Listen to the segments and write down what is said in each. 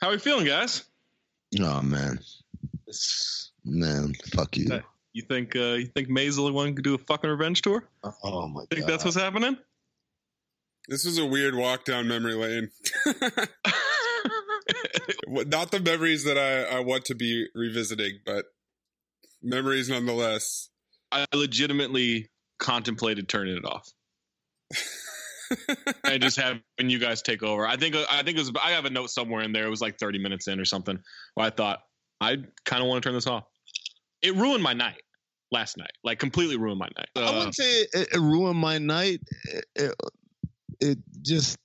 How are we feeling, guys? Oh man, It's- man, fuck you. You think uh, you think Maisel one could do a fucking revenge tour? Oh my god. Think god, that's what's happening? This was a weird walk down memory lane. Not the memories that I, I want to be revisiting, but memories nonetheless. I legitimately contemplated turning it off and just having you guys take over. I think I think it was I have a note somewhere in there. It was like 30 minutes in or something. Where I thought I kind of want to turn this off. It ruined my night last night. Like completely ruined my night. I Uh, wouldn't say it, it ruined my night. It, it, it just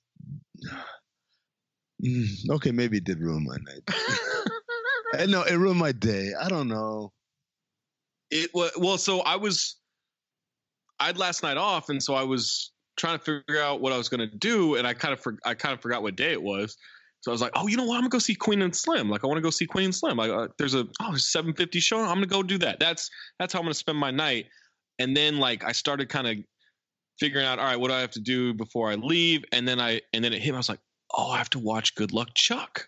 Mm, okay, maybe it did ruin my night. Eh, no, it ruined my day. I don't know. it was well so i was i had last night off and so i was trying to figure out what i was going to do and i kind of for, i kind of forgot what day it was. So i was like oh you know what? I'm gonna go see queen and slim. Like i want to go see queen and slim. Like uh, there's a oh there's 750 show. I'm gonna go do that. That's that's how i'm gonna spend my night. And then like i started kind of figuring out all right what do i have to do before i leave? And then i and then it hit me. I was like oh i have to watch good luck chuck.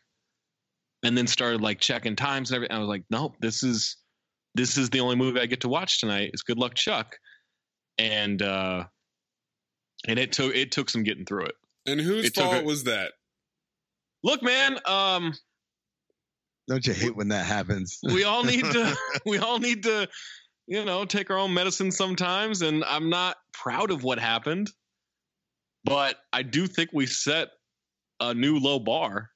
And then started like checking times and everything i was like nope this is this is the only movie I get to watch tonight. Is Good Luck Chuck, and uh, and it took it took some getting through it. And whose It took fault a- was that? Look, man, um, Don't you hate when that happens? we all need to we all need to you know take our own medicine sometimes, and I'm not proud of what happened, but I do think we set a new low bar.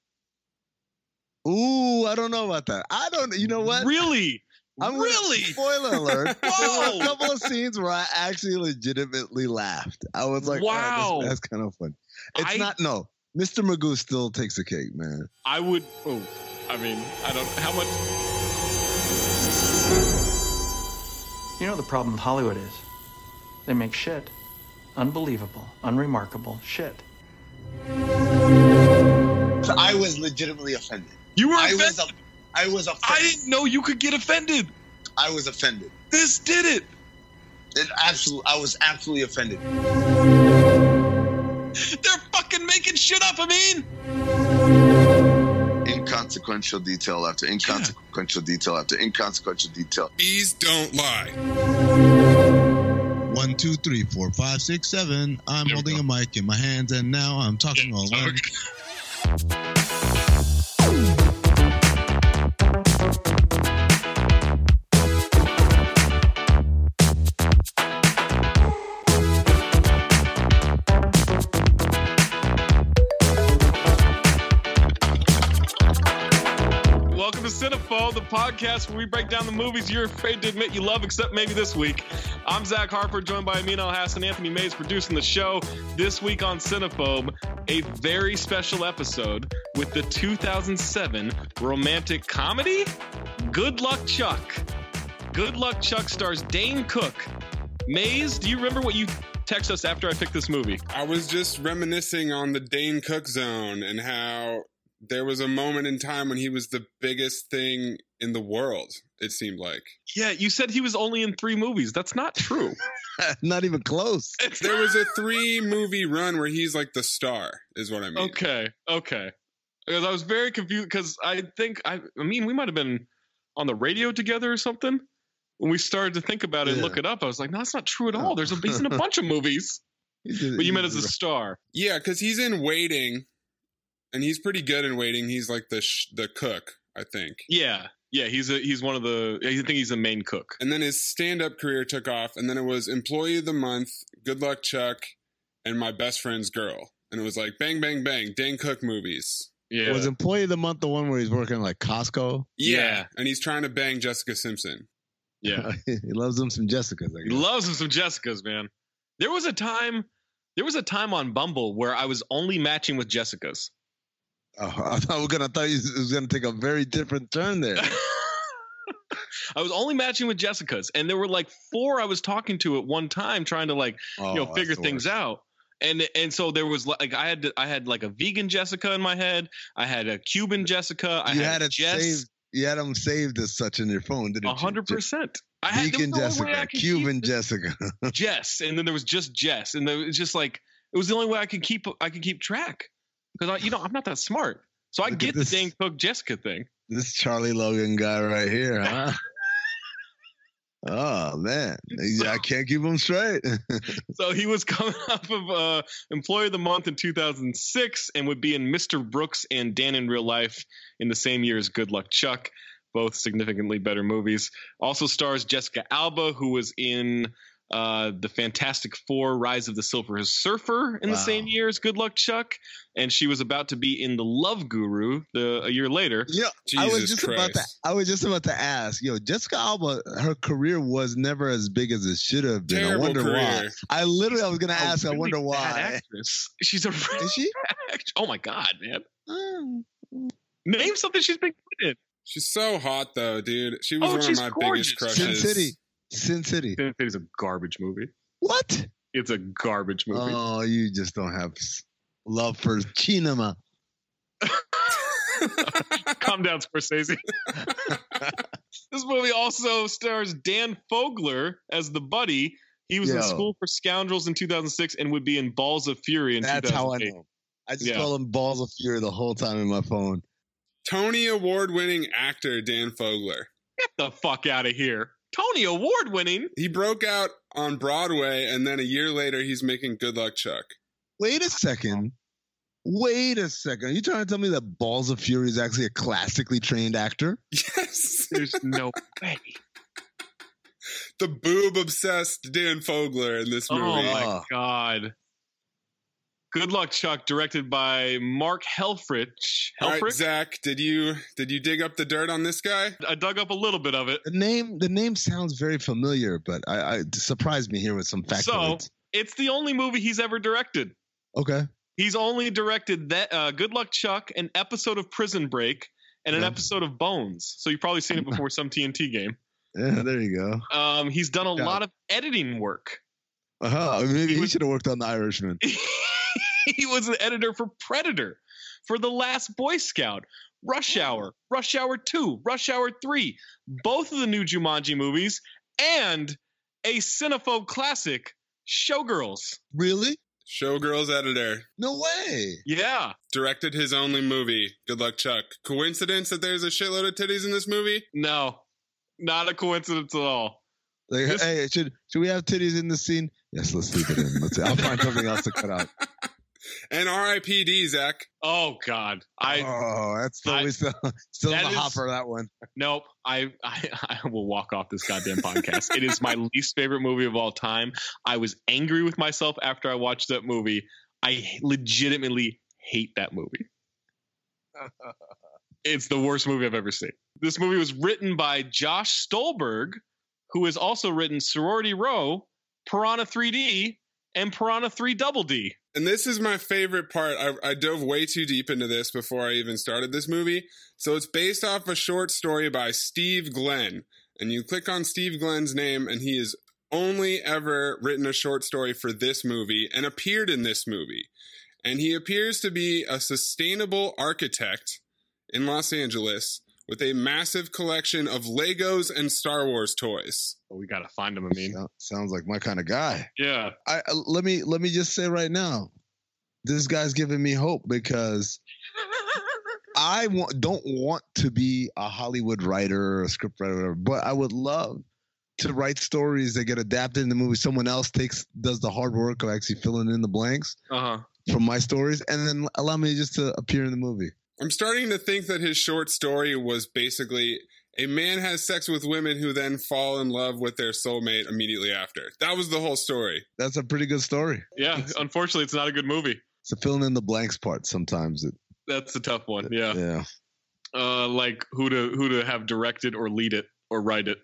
Ooh, I don't know about that. I don't. You know what? Really, I'm gonna- really. Spoiler alert. there were a couple of scenes where I actually legitimately laughed. I was like, wow, Wow. that's kind of fun. It's I- not no. Mr. Magoo still takes the cake, man. I would. Oh, I mean, I don't. How much? You know the problem with Hollywood is? They make shit. Unbelievable, unremarkable shit. So I was legitimately offended. You were I offended. Was, I was offended. I didn't know you could get offended. I was offended. This did it. It absolutely, I was absolutely offended. They're fucking making shit up. I mean, Inconsequential detail after inconsequential detail after inconsequential detail. Bees don't lie. One, two, three, four, five, six, seven. I'm There holding go. a mic in my hands, and now I'm talking all alone. Cinephobe, the podcast where we break down the movies you're afraid to admit you love, except maybe this week. I'm Zach Harper, joined by Amin Elhassan, Anthony Mayes producing the show. This week on Cinephobe, a very special episode with the 2007 romantic comedy Good Luck Chuck. Good Luck Chuck stars Dane Cook. Mayes, do you remember what you text us after I picked this movie? I was just reminiscing on the Dane Cook zone and how there was a moment in time when he was the biggest thing in the world, it seemed like. Yeah, you said he was only in three movies. That's not true. Not even close. There was a three movie run where he's like the star, is what I mean. Okay, okay. Because I was very confused because I think I, I mean we might have been on the radio together or something when we started to think about it and look it up. I was like, no, that's not true at all. Oh. There's a he's in a bunch of movies, but you meant as a star. Yeah, because he's in Waiting, and he's pretty good in Waiting. He's like the sh- the cook, I think. Yeah, yeah. He's a he's one of the. I think he's the main cook. And then his stand up career took off, and then it was Employee of the Month, Good Luck Chuck, and My Best Friend's Girl. And it was like bang, bang, bang, Dane Cook movies. Yeah, Was Employee of the Month the one where he's working like Costco? Yeah. Yeah. And he's trying to bang Jessica Simpson. yeah. he loves them some Jessicas. I He loves him some Jessicas, man. There was a time. There was a time on Bumble where I was only matching with Jessicas. Oh, I thought we were gonna I thought it was gonna take a very different turn there. I was only matching with Jessica's, and there were like four I was talking to at one time, trying to like Oh, you know figure things out. And and so there was like I had to, I had like a vegan Jessica in my head. I had a Cuban Jessica. I you had, had it Jess. saved. You had them saved as such in your phone, didn't you? A hundred percent. I had Vegan no Jessica, Cuban Jessica. Jess, and then there was just Jess, and there was just like it was the only way I could keep I could keep track because I you know I'm not that smart, so I Look get the this. Dane Cook Jessica thing. this Charlie Logan guy right here, huh? oh man, I can't keep him straight. So he was coming off of uh, Employee of the Month in 2006 and would be in Mr. Brooks and Dan in Real Life in the same year as Good Luck Chuck, both significantly better movies. Also stars Jessica Alba, who was in uh, the Fantastic Four: Rise of the Silver Surfer in the same year as Good Luck Chuck, and she was about to be in The Love Guru the a year later. yeah, I was Jesus just about to. I was just about to ask. Yo, Jessica Alba, her career was never as big as it should have been. Terrible I wonder why. I literally, I was gonna A ask. I wonder why. Actress. She's a really Is she? bad actress. Oh my god, man! Oh. Name something she's been good in. She's so hot though, dude. She was Oh, one of my gorgeous. biggest Sin crushes. City. Sin City. Sin City's a garbage movie. What? It's a garbage movie. Oh, you just don't have love for cinema. Calm down, Scorsese. this movie also stars Dan Fogler as the buddy. He was in School for Scoundrels in 2006 and would be in Balls of Fury in That's how I know. I just Yeah. call him Balls of Fury the whole time in my phone. Tony Award winning actor Dan Fogler. Get the fuck out of here. Tony Award winning. He broke out on Broadway and then a year later he's making Good Luck Chuck. Wait a second. Wait a second. Are you trying to tell me that Balls of Fury is actually a classically trained actor? Yes. There's no way. the boob obsessed Dan Fogler in this oh, movie. Oh my Oh. god. Good Luck Chuck, directed by Mark Helfrich. All right, Helfrich? Zach, did you did you dig up the dirt on this guy? I dug up a little bit of it. The name the name sounds very familiar, but I, I surprised me here with some factoids. So it's the only movie he's ever directed. okay. He's only directed that uh, Good Luck Chuck, an episode of Prison Break, and an Yeah. episode of Bones. So you've probably seen it before some TNT game. Yeah, there you go. Um, he's done a Yeah. lot of editing work. Uh-huh. Maybe he was- should have worked on the Irishman. he was an editor for Predator, for The Last Boy Scout, Rush Hour, Rush Hour 2, Rush Hour 3, both of the new Jumanji movies, and a cinephobe classic, Showgirls. Really? Showgirls editor. No way. Yeah. Directed his only movie, Good Luck Chuck. Coincidence that there's a shitload of titties in this movie? No, not a coincidence at all. Like, This- hey, should should we have titties in the scene? Yes, let's leave it in. Let's. I'll find something else to cut out. And R.I.P.D. Zach. Oh God, I oh, that's still I- we still still in the is- hopper that one. nope. I, I I will walk off this goddamn podcast. it is my least favorite movie of all time. I was angry with myself after I watched that movie. I legitimately hate that movie. It's the worst movie I've ever seen. This movie was written by Josh Stolberg, who has also written Sorority Row, Piranha 3D, and Piranha 3 Double D. And this is my favorite part. I, I dove way too deep into this before I even started this movie. So it's based off a short story by Steve Glenn. And you click on Steve Glenn's name, and he has only ever written a short story for this movie and appeared in this movie. And he appears to be a sustainable architect in Los Angeles with a massive collection of Legos and Star Wars toys. Oh, we gotta find him. I mean, So- sounds like my kind of guy. yeah. I uh, let me let me just say right now, this guy's giving me hope because I want, don't want to be a Hollywood writer or a script writer, whatever, but I would love to write stories that get adapted in the movie. Someone else takes does the hard work of actually filling in the blanks Uh huh. from my stories, and then allow me just to appear in the movie. I'm starting to think that his short story was basically a man has sex with women who then fall in love with their soulmate immediately after. That was the whole story. That's a pretty good story. Yeah. Unfortunately, it's not a good movie. It's a filling in the blanks part. Sometimes it, That's a tough one. Yeah. yeah. Uh, like who to who to have directed or lead it or write it.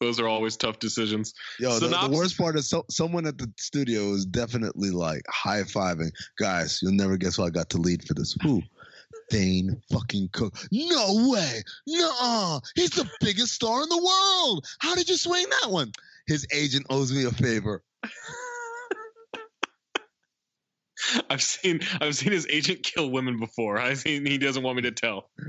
Those are always tough decisions. Yo, the, the worst part is so, someone at the studio is definitely like high fiving. Guys, you'll never guess who I got to lead for this. Who? Dane fucking Cook. No way. No, he's the biggest star in the world. How did you swing that one? His agent owes me a favor. I've seen I've seen his agent kill women before. I think he doesn't want me to tell.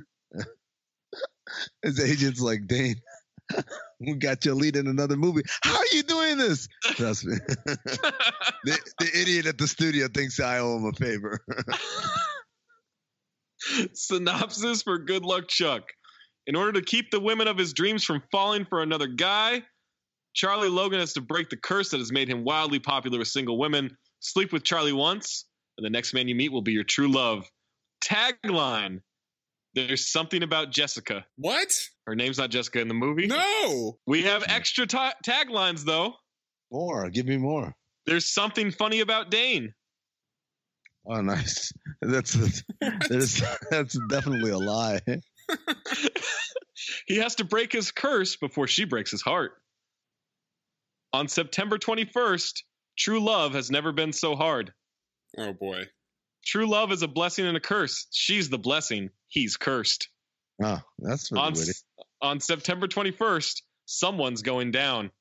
His agent's like, Dane, we got your lead in another movie. How are you doing this? Trust me. the, the idiot at the studio thinks I owe him a favor. Synopsis for Good Luck Chuck. In order to keep the women of his dreams from falling for another guy, Charlie Logan has to break the curse that has made him wildly popular with single women. Sleep with Charlie once, and the next man you meet will be your true love. Tagline There's something about Jessica. What? Her name's not Jessica in the movie. No. We have extra ta- taglines, though. more. Give me more. There's something funny about Dane. Oh, nice. That's there's, that's definitely a lie. he has to break his curse before she breaks his heart. On September 21st, true love has never been so hard. Oh boy. True love is a blessing and a curse. She's the blessing. He's cursed. Oh, that's really On, witty. S- on September 21st, someone's going down.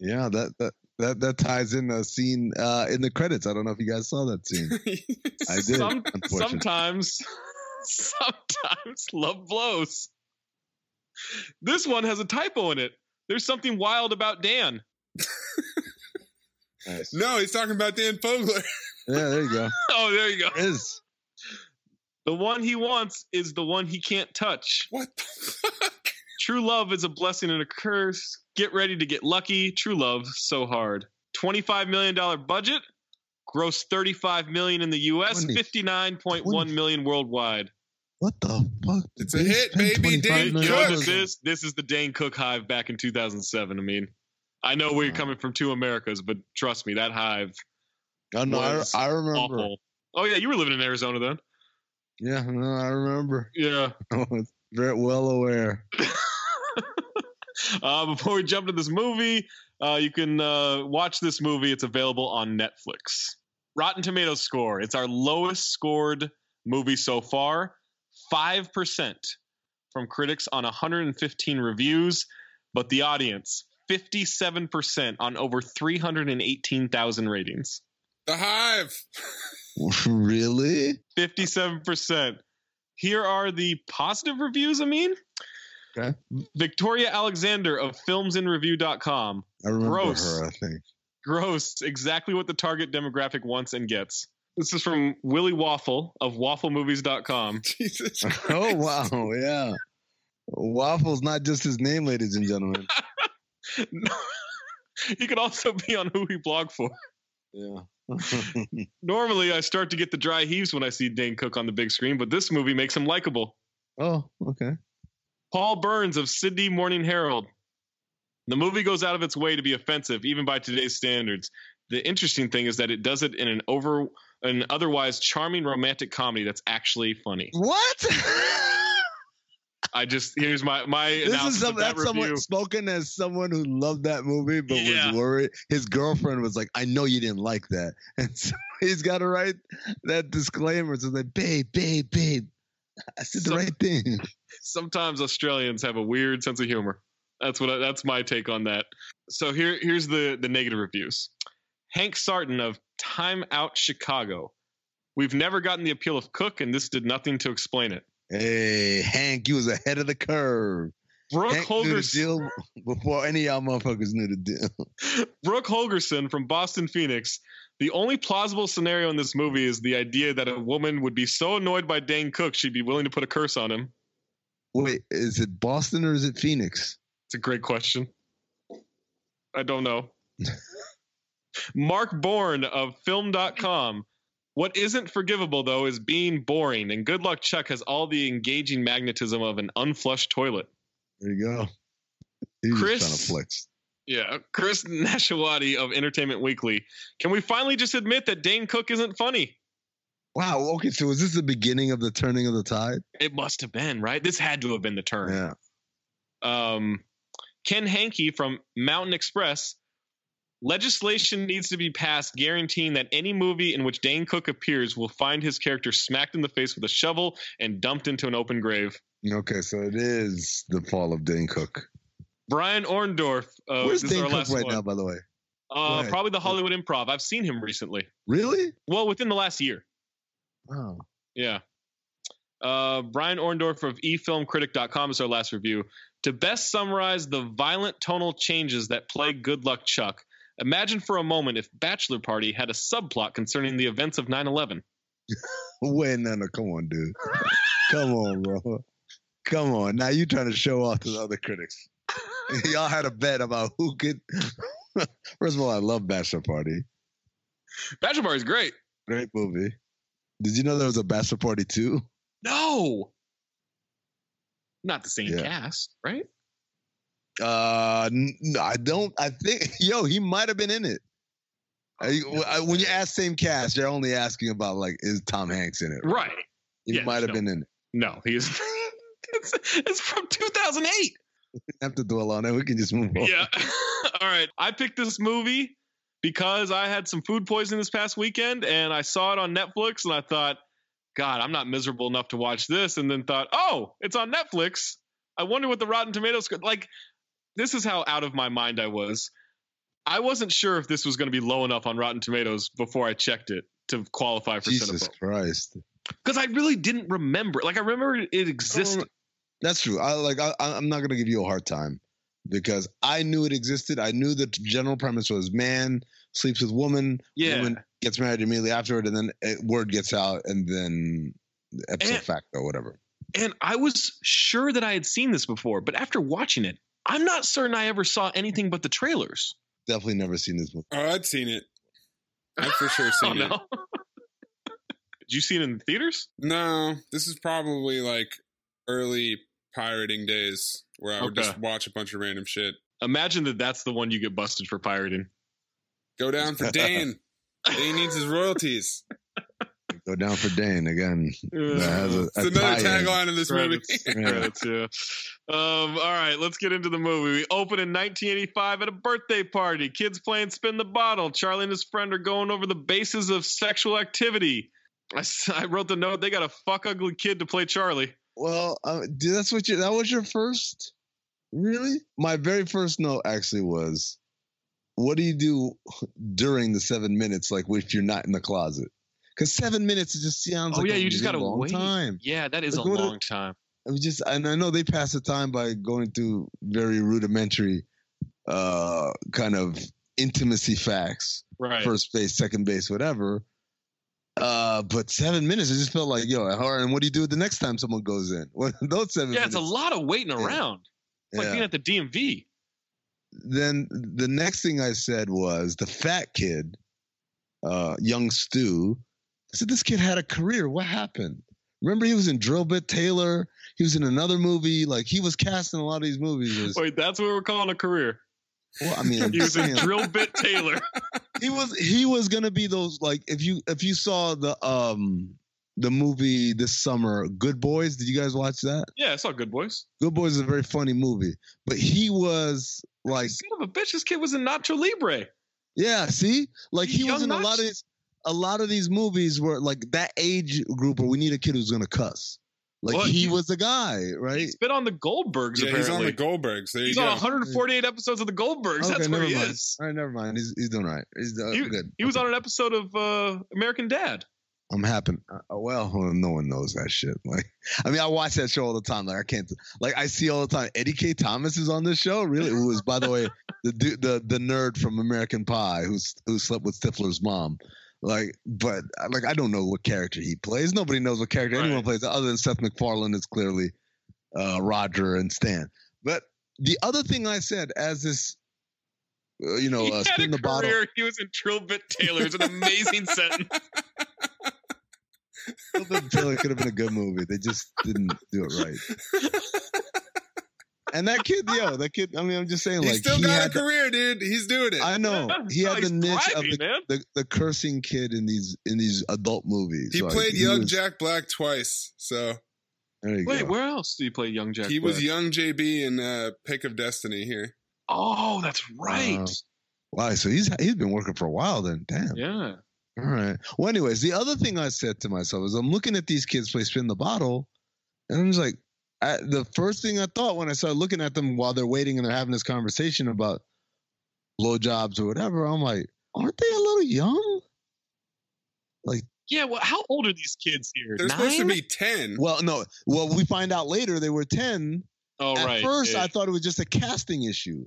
Yeah, that that that that ties in the scene uh, in the credits. I don't know if you guys saw that scene. I did. Some, sometimes, sometimes love blows. This one has a typo in it. There's something wild about Dan. Nice. no, he's talking about Dan Fogler. Yeah, there you go. Oh, there you go. There is. The one he wants is the one he can't touch. What the fuck? True love is a blessing and a curse. Get ready to get lucky. True love, so hard. $25 million budget, gross 35 million in the US, Twenty- 59.1 twenty- million worldwide. What the fuck? It's a hit, baby, 25 Dane You know Cook. this is? This is the Dane Cook hive back in 2007. I mean, I know we're coming from two Americas, but trust me, that hive Oh no, I, I remember. awful. Oh yeah, you were living in Arizona then. Yeah, no, I remember. Yeah. I was very well aware. Uh, before we jump into this movie, uh, you can uh, watch this movie. It's available on Netflix. Rotten Tomatoes score. It's our lowest scored movie so far. 5% from critics on 115 reviews, but the audience, 57% on over 318,000 ratings. The Hive. really? 57%. Here are the positive reviews, I mean. Okay. Victoria Alexander of filmsinreview.com. I remember Gross. her. I think. Gross. Exactly what the target demographic wants and gets. This is from Willie Waffle of wafflemovies.com. Jesus. Oh wow, yeah. Waffle's not just his name, ladies and gentlemen. he could also be on Who He Blog for. Yeah. Normally, I start to get the dry heaves when I see Dane Cook on the big screen, but this movie makes him likable. oh, okay. Paul Byrnes of Sydney Morning Herald. The movie goes out of its way to be offensive, even by today's standards. The interesting thing is that it does it in an over, an otherwise charming romantic comedy that's actually funny. What? I just here's my my this is some, of that that's review. someone spoken as someone who loved that movie but Yeah. was worried. His girlfriend was like, "I know you didn't like that," and so he's got to write that disclaimer. So like, "Babe, babe, babe, I said the So- right thing." sometimes Australians have a weird sense of humor. That's what I, that's my take on that. So here here's the the negative reviews. Hank Sartin of Time Out Chicago. We've never gotten the appeal of Cook, and this did nothing to explain it. Hey, Hank, you was ahead of the curve. Brooke Hank knew the Holgerson, deal before any of y'all motherfuckers knew the deal. Brooke Holgerson from Boston Phoenix. The only plausible scenario in this movie is the idea that a woman would be so annoyed by Dane Cook she'd be willing to put a curse on him. Wait, is it Boston or is it Phoenix? It's a great question. I don't know. Mark Bourne of film.com. What isn't forgivable, though, is being boring, and Good Luck Chuck has all the engaging magnetism of an unflushed toilet. There you go. He's Chris- trying to flex. Yeah. Chris Nashawaty of Entertainment Weekly. Can we finally just admit that Dane Cook isn't funny? Wow. Okay, so is this the beginning of the turning of the tide? It must have been, right? This had to have been the turn. Yeah. um, Ken Hanke from Mountain Xpress. Legislation needs to be passed guaranteeing that any movie in which Dane Cook appears will find his character smacked in the face with a shovel and dumped into an open grave. Okay, so it is the fall of Dane Cook. Brian Orndorff. Uh, Where's Dane Cook right one. now, by the way? Uh, probably the Hollywood Improv. I've seen him recently. Really? Well, within the last year. Wow. Yeah. Uh, Brian Orndorff of eFilmCritic.com is our last review. To best summarize the violent tonal changes that plague Good Luck Chuck, imagine for a moment if Bachelor Party had a subplot concerning the events of 9 11. Wait, no, no, come on, dude. come on, bro. Come on. Now you trying to show off to the other critics. Y'all had a bet about who could. First of all, I love Bachelor Party. Bachelor Party is great. Great movie. Did you know there was a Bachelor Party too? No. Not the same Yeah. cast, right? Uh, no, I don't. I think, yo, he might have been in it. I- when you ask same cast, you're only asking about like, is Tom Hanks in it? Right. He Yeah, might have no. been in it. No, he's. It's, it's from 2008. We have to dwell on it. We can just move on. Yeah. All right. I picked this movie because I had some food poisoning this past weekend and I saw it on Netflix and I thought, God, I'm not miserable enough to watch this. And then thought, oh, it's on Netflix. I wonder what the Rotten Tomatoes score. Like, this is how out of my mind I was. I wasn't sure if this was going to be low enough on Rotten Tomatoes before I checked it to qualify for Jesus Cinephobe. Christ. Because I really didn't remember. Like, I remember it existed. That's true. I like. I, I'm not gonna give you a hard time because I knew it existed. I knew the general premise was man sleeps with woman, Yeah. woman gets married immediately afterward, and then uh, word gets out, and then episode And- fact or whatever. And I was sure that I had seen this before, but after watching it, I'm not certain I ever saw anything but the trailers. Definitely never seen this movie. Oh, I'd seen it. I'd for sure Oh seen it. Did you see it in the theaters? No, this is probably like early pirating days where I would just watch a bunch of random shit. Imagine that that's the one you get busted for pirating. Go down for Dane. Dane needs his royalties. Go down for Dane again. That has a, It's a another tagline in this movie. Credits, credits, yeah. Um, all right, let's get into the movie. We open in 1985 at a birthday party. Kids playing spin the bottle. Charlie and his friend are going over the basis of sexual activity. I wrote the note. They got a fuck ugly kid to play Charlie. Well, uh, dude, that's what you. That was your first. Really? My very first note actually was, "What do you do during the seven minutes? Like if you're not in the closet? Because seven minutes it just sounds Oh like yeah, a you just gotta long wait. time. Yeah, that is Like, a a- long time. I mean, just and I know they pass the time by going through very rudimentary, uh, kind of intimacy facts, Right. first base, second base, whatever. Uh, but seven minutes, it just felt like, yo, all right, and what do you do the next time someone goes in? Well, those seven yeah, minutes. it's a lot of waiting Yeah. around. It's like yeah. being at the DMV. then the next thing I said was the fat kid, uh, young Stu. I said, this kid had a career. What happened? Remember, he was in Drillbit Taylor. He was in another movie. Like he was cast in a lot of these movies. Was- Wait, that's what we're calling a career. Well, I mean, He was saying, Drillbit Taylor. he was he was gonna be those like if you if you saw the um the movie this summer, Good Boys. Did you guys watch that? Yeah, I saw Good Boys. Good Boys is a very funny movie, but he was like Son of a bitch, this kid was in Nacho Libre. Yeah, see, like he was in a lot of these, a lot of these movies where like that age group where we need a kid who's gonna cuss. Like Well, he, he- was the guy, right? He's been on the Goldbergs. Yeah, he's on the Goldbergs. There He's you on go. 148 episodes of the Goldbergs. Okay, That's where he mind. is. All right, never mind. He's he's doing right. He's uh, He, good. he was Okay. on an episode of uh, American Dad. I'm happy. Uh, well, no one knows that shit. Like, I mean, I watch that show all the time. Like, I can't. Like, I see all the time. Eddie Kaye Thomas is on this show. Really? Who is, by the way, the the the nerd from American Pie who's who slept with Stifler's mom. Like, but like, I don't know what character he plays. Nobody knows what character anyone plays other than Seth MacFarlane is clearly uh, Roger and Stan. But the other thing I said as this, uh, you know, he uh, spin the bottle. He was in Drillbit Taylor. It's an amazing sentence. Little Taylor could have been a good movie. They just didn't do it right. And that kid, yo, that kid. I mean, I'm just saying, He's like still he got a had. the- career, dude. He's doing it. I know he had the he's niche of the, the the cursing kid in these in these adult movies. he Like, played young was- Jack Black twice. So There you Wait, go. where else do you play Young Jack? he was young JB in uh, Pick of Destiny here. Oh, that's right. Wow. Wow, so he's he's been working for a while then. Damn. Yeah. All right. Well, anyways, the other thing I said to myself is I'm looking at these kids play spin the bottle, and I'm just like, I, the first thing I thought when I started looking at them while they're waiting and they're having this conversation about low jobs or whatever, I'm like, aren't they a little young? Like, yeah. Well, how old are these kids here? They're Nine? supposed to be 10. Well, no. Well, we find out later they were 10. Oh, At right. first, yeah. I thought it was just a casting issue.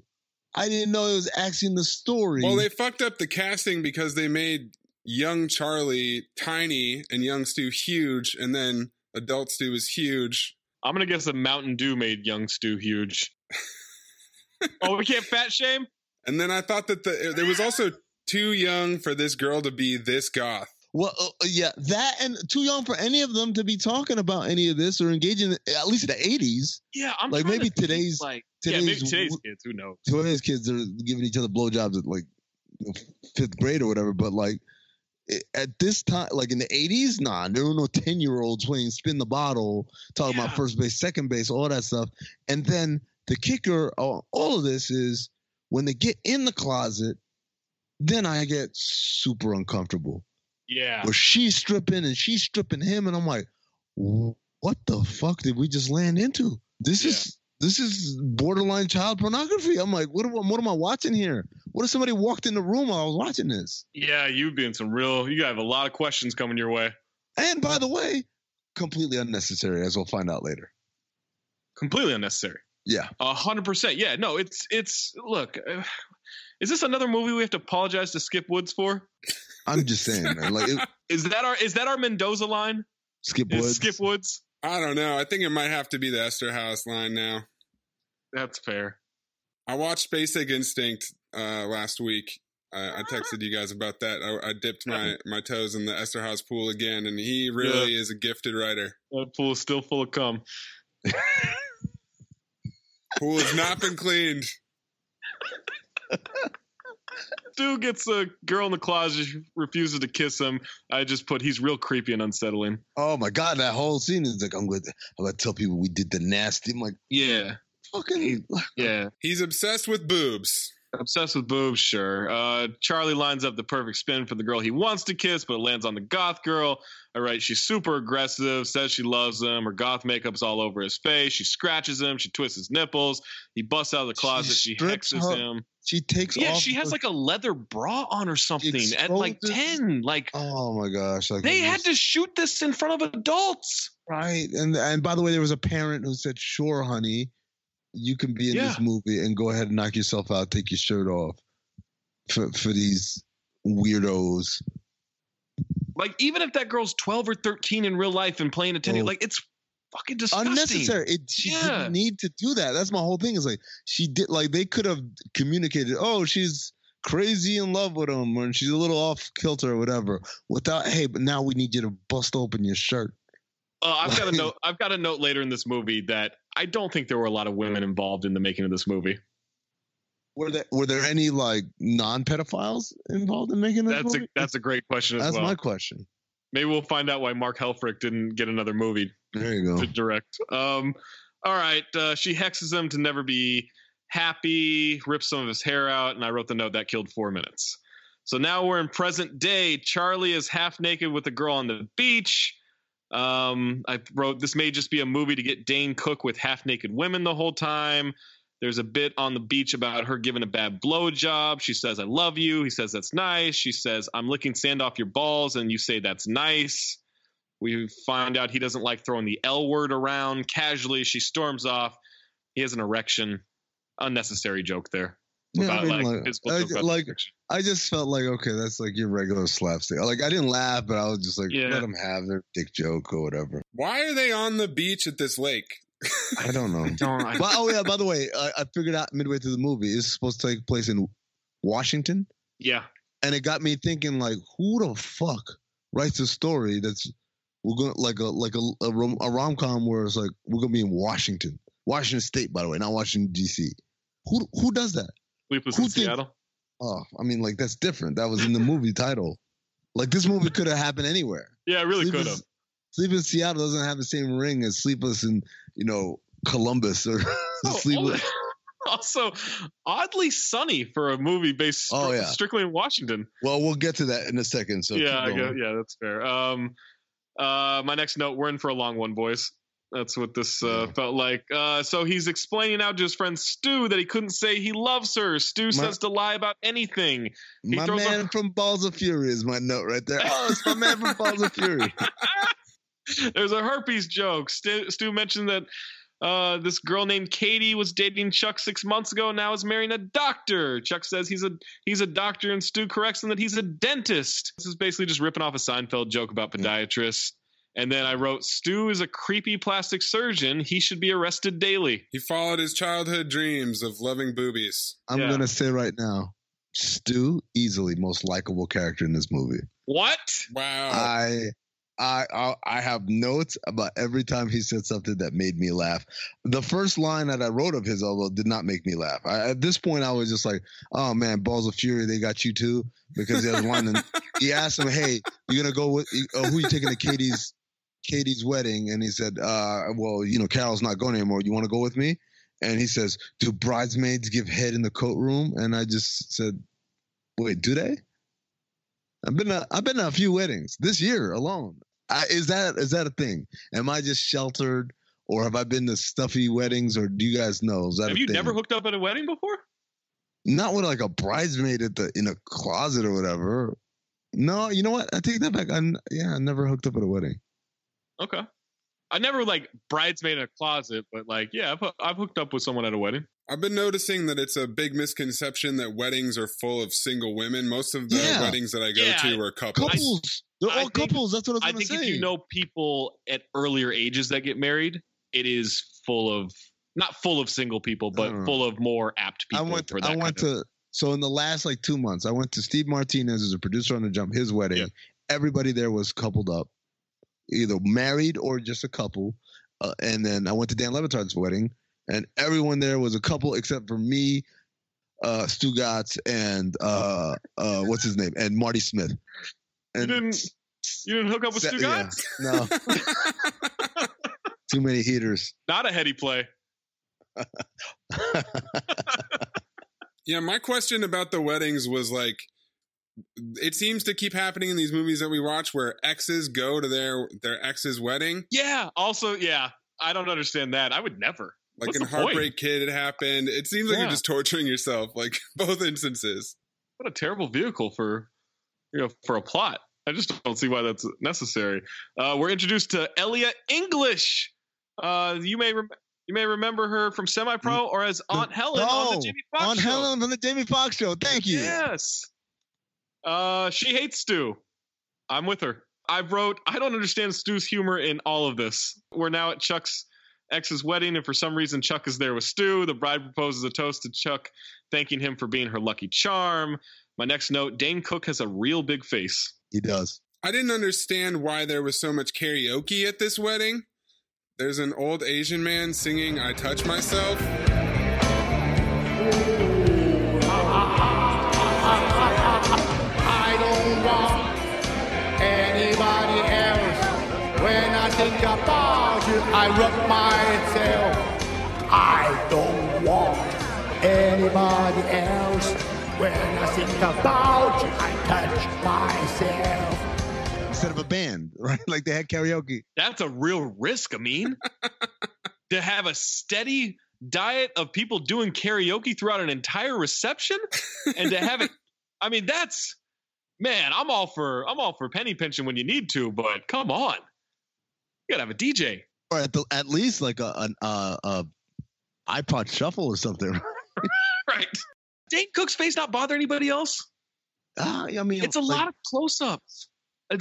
I didn't know it was actually in the story. Well, they fucked up the casting because they made young Charlie tiny and young Stu huge, and then adult Stu is huge. I'm gonna guess that Mountain Dew made young Stu huge. oh, we can't fat shame. And then I thought that the there was also too young for this girl to be this goth. Well, uh, uh, yeah, that and too young for any of them to be talking about any of this or engaging, at least in the 80s. Yeah, I'm Like, trying to maybe today's- like today's yeah, maybe today's w- kids. Who knows? Today's kids are giving each other blowjobs at like you know, fifth grade or whatever. But like i- at this time, like in the 80s, nah, there were no 10 year olds playing spin the bottle, talking Yeah. about first base, second base, all that stuff. And then the kicker on all of this is when they get in the closet, then I get super uncomfortable. Yeah. where she's stripping and she's stripping him, and I'm like, what the fuck did we just land into? This Yeah. is this is borderline child pornography. I'm like, what am, what am I watching here? What if somebody walked in the room while I was watching this? Yeah, you'd be in some real. You have a lot of questions coming your way. And by the way, completely unnecessary, as we'll find out later. Completely unnecessary. Yeah, A hundred percent. Yeah. No, it's it's. Look, is this another movie we have to apologize to Skip Woods for? I'm just saying, man. Like it, Is that our is that our Mendoza line? Skip Woods. Skip Woods? I don't know. I think it might have to be the Eszterhas line now. That's fair. I watched Basic Instinct uh, last week. I, I texted you guys about that. I, I dipped my, my toes in the Eszterhas pool again, and he really is a gifted writer. That pool is still full of cum. Pool has not been cleaned. Stu gets a girl in the closet, she refuses to kiss him. I just put he's real creepy and unsettling. Oh my god, that whole scene is like, I'm going to, I'm going to tell people we did the nasty. I'm like, Yeah, fucking. yeah. He's obsessed with boobs. Obsessed with boobs, sure. Uh, Charlie lines up the perfect spin for the girl he wants to kiss, but it lands on the goth girl. All right, she's super aggressive, says she loves him. Her goth makeup's all over his face. She scratches him. She twists his nipples. He busts out of the closet. She, strips hexes her him. She takes off. Yeah, she has her- like a leather bra on or something at like 10. Like, Oh my gosh! Like they had to shoot this in front of adults. Right. And and by the way, there was a parent who said, Sure, honey, you can be in Yeah. this movie and go ahead and knock yourself out, take your shirt off for for these weirdos. Like, even if that girl's 12 or 13 in real life and playing a 10 Oh. like, it's fucking disgusting. Unnecessary. It she Yeah. didn't need to do that. That's my whole thing. Is like she did like they could have communicated, oh, she's crazy in love with him or she's a little off kilter or whatever. Without hey, but now we need you to bust open your shirt. Uh, I've got a note. I've got a note later in this movie that I don't think there were a lot of women involved in the making of this movie. Were there were there any like non pedophiles involved in making this That's a movie? that's a great question as well. That's well. my question. Maybe we'll find out why Mark Helfrich didn't get another movie There you go. to direct. Um, all right, uh, she hexes him to never be happy, rips some of his hair out, and I wrote the note that killed four minutes. So now we're in present day. Charlie is half naked with a girl on the beach. Um, I wrote this may just be a movie to get Dane Cook with half naked women the whole time. There's a bit on the beach about her giving a bad blowjob. She says, I love you. He says, That's nice. She says, I'm licking sand off your balls. And you say, That's nice. We find out he doesn't like throwing the L word around casually. She storms off. He has an erection. Unnecessary joke there. Yeah, I mean, like, like, I- like. I just felt like okay, that's like your regular slapstick. Like I didn't laugh, but I was just like, Yeah. let them have their dick joke or whatever. Why are they on the beach at this lake? I don't know. Don't I- but oh yeah, by the way, I, I figured out midway through the movie it's supposed to take place in Washington, yeah. and it got me thinking like, who the fuck writes a story that's we're gonna like a like a a, rom- a rom com where it's like we're gonna be in Washington, Washington State, by the way, not Washington D.C. Who who does that? Sleepless Who in thinks- Seattle. Oh, I mean, like that's different. That was in the movie title. Like this movie could have happened anywhere. Yeah, it really could have. Sleep in Seattle doesn't have the same ring as Sleepless in, you know, Columbus or Oh, Sleepless. also, oddly sunny for a movie based Oh, yeah. strictly in Washington. Well, we'll get to that in a second. So yeah, yeah, that's fair. Um, uh, my next note: we're in for a long one, boys. That's what this uh, felt like. Uh, so he's explaining out to his friend Stu that he couldn't say he loves her. Stu says to lie about anything. He my throws a- man from Balls of Fury is my note right there. Oh, it's my man from Balls of Fury. There's a herpes joke. Stu, Stu mentioned that uh, this girl named Katie was dating Chuck six months ago. and Now is marrying a doctor. Chuck says he's a he's a doctor, and Stu corrects him that he's a dentist. This is basically just ripping off a Seinfeld joke about podiatrists. And then I wrote, Stu is a creepy plastic surgeon. He should be arrested daily. He followed his childhood dreams of loving boobies. I'm Yeah. gonna say right now, Stu easily most likable character in this movie. What? Wow. I, I, I, I have notes about every time he said something that made me laugh. The first line that I wrote of his, although, did not make me laugh. I, at this point, I was just like, "Oh man, balls of fury, they got you too." Because there was one, and he asked him, "Hey, you gonna go with uh, who you taking to Katie's Katie's wedding?" And he said, uh, "Well, you know, Carol's not going anymore. You want to go with me?" And he says, "Do bridesmaids give head in the coat room?" And I just said, "Wait, do they?" I've been to, I've been to a few weddings this year alone. I, is that is that a thing? Am I just sheltered, or have I been to stuffy weddings, or do you guys know? Is that Have you thing? never hooked up at a wedding before? Not with like a bridesmaid at the in a closet or whatever. No, you know what? I take that back. I yeah, I never hooked up at a wedding. Okay. I never like bridesmaid in a closet, but like, yeah, I've, I've hooked up with someone at a wedding. I've been noticing that it's a big misconception that weddings are full of single women. Most of the Yeah. weddings that I go Yeah. to are couples. Couples, they're I all think- couples. That's what I was I gonna think say. if you know people at earlier ages that get married, it is full of not full of single people, but Uh, full of more apt people. I went. for that I went kind of- to. So in the last like two months, I went to Steve Martinez as a producer on the Jump. His wedding. Yeah. Everybody there was coupled up, either married or just a couple. Uh, and then I went to Dan Le Batard's wedding, and everyone there was a couple except for me, uh, Stugotz, and uh, uh, what's his name, and Marty Smith. You And didn't you didn't hook up with Se- Stu yeah. No, too many heaters. Not a heady play. Yeah, my question about the weddings was like, it seems to keep happening in these movies that we watch where exes go to their their ex's wedding. Yeah. Also, yeah. I don't understand that. I would never. Like What's in the point? Heartbreak Kid, it happened. It seems like Yeah. you're just torturing yourself, like both instances. What a terrible vehicle for you know for a plot. I just don't see why that's necessary. Uh, we're introduced to Ellia English. Uh, you may rem- you may remember her from Semi Pro or as Aunt Helen on the Jamie Foxx on show. Helen on the Jamie Foxx show. Thank you. Yes. Uh, she hates Stu. I'm with her. I wrote, I don't understand Stu's humor in all of this. We're now at Chuck's ex's wedding, and for some reason, Chuck is there with Stu. The bride proposes a toast to Chuck, thanking him for being her lucky charm. My next note Dane Cook has a real big face. He does. I didn't understand why there was so much karaoke at this wedding. There's an old Asian man singing I Touch Myself. I rub myself. I don't want anybody else. When I think about you, I touch myself. Instead of a band, right? Like they had karaoke. That's a real risk, I mean. to have a steady diet of people doing karaoke throughout an entire reception and to have it I mean that's man, I'm all for I'm all for penny pinching when you need to, but come on. You gotta have a DJ. Or at the at least like a an uh, a iPod shuffle or something. Right. Dane Cook's face not bother anybody else? Ah, I mean, It's a like, lot of close-ups.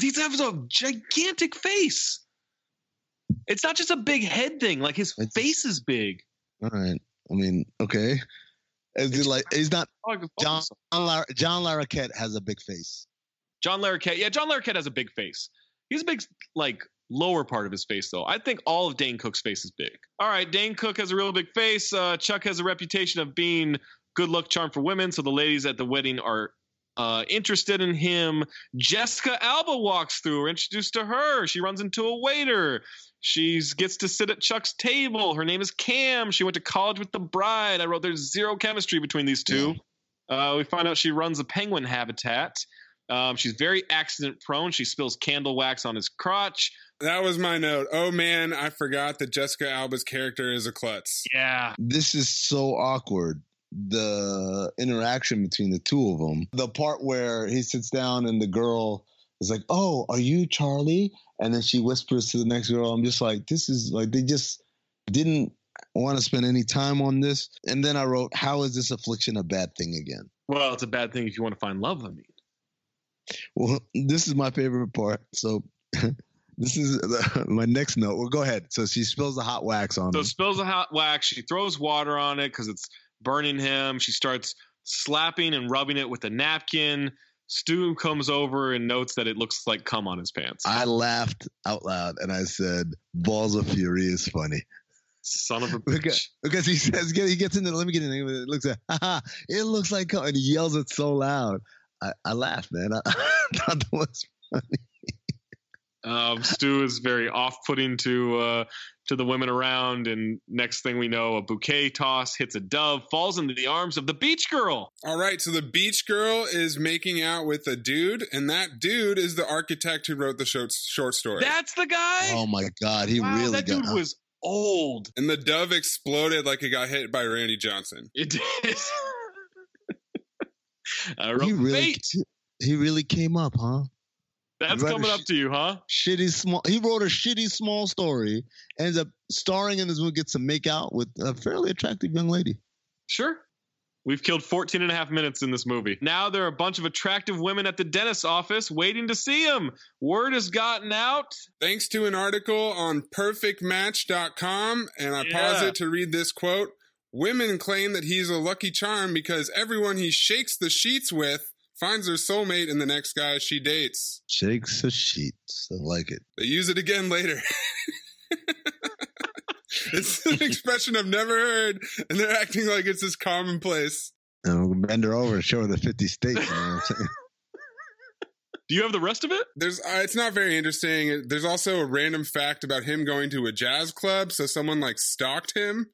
He has a gigantic face. It's not just a big head thing. Like his face is big. All right. I mean, okay. Like he's not John Lar- John Larroquette has a big face. John Larroquette. Yeah, John Larroquette has a big face. He's a big, like, lower part of his face, though. I think all of Dane Cook's face is big. All right, Dane Cook has a real big face. Uh, Chuck has a reputation of being good luck charm for women, so the ladies at the wedding are uh, interested in him. Jessica Alba walks through. We're introduced to her. She runs into a waiter. She gets to sit at Chuck's table. Her name is Cam. She went to college with the bride. I wrote there's zero chemistry between these two. Uh, we find out she runs a penguin habitat. Um, she's very accident prone. She spills candle wax on his crotch. That was my note. Oh man, I forgot that Jessica Alba's character is a klutz. Yeah. This is so awkward. The interaction between the two of them. The part where he sits down and the girl is like, "Oh, are you Charlie?" And then she whispers to the next girl. I'm just like, this is like they just didn't want to spend any time on this. And then I wrote, "How is this affliction a bad thing again?" Well, it's a bad thing if you want to find love. I mean, Well, this is my favorite part. So. This is the, my next note. Well, go ahead. So she spills the hot wax on so him. spills the hot wax. She throws water on it because it's burning him. She starts slapping and rubbing it with a napkin. Stu comes over and notes that it looks like cum on his pants. I laughed out loud and I said, "Balls of Fury is funny." Son of a Because, bitch. because he says he gets into let me get in there. It looks like Haha, it looks like cum," and he yells it so loud. I, I laughed, man. I, thought that was Um, Stu is very off-putting to uh, to the women around, and next thing we know, a bouquet toss hits a dove, falls into the arms of the beach girl. All right, so the beach girl is making out with a dude, and that dude is the architect who wrote the short, short story. That's the guy. oh my god, he wow, really that got dude was old. and the dove exploded like it got hit by Randy Johnson. It did. I wrote he really fate. he really came up, huh? That's Right, coming sh- up to you, huh? Shitty small. He wrote a shitty small story, ends up starring in this movie, gets to make out with a fairly attractive young lady. Sure. We've killed 14 and a half minutes in this movie. Now there are a bunch of attractive women at the dentist's office waiting to see him. Word has gotten out. Thanks to an article on perfectmatch.com, and I pause it to read this quote. Women claim that he's a lucky charm because everyone he shakes the sheets with finds their soulmate in the next guy she dates. Shakes the sheets. I like it. They use it again later. it's an expression I've never heard, and they're acting like it's just commonplace. And we'll bend her over and show her the 50 states. You know what I'm saying? Do you have the rest of it? There's, uh, it's not very interesting. There's also a random fact about him going to a jazz club. So someone like stalked him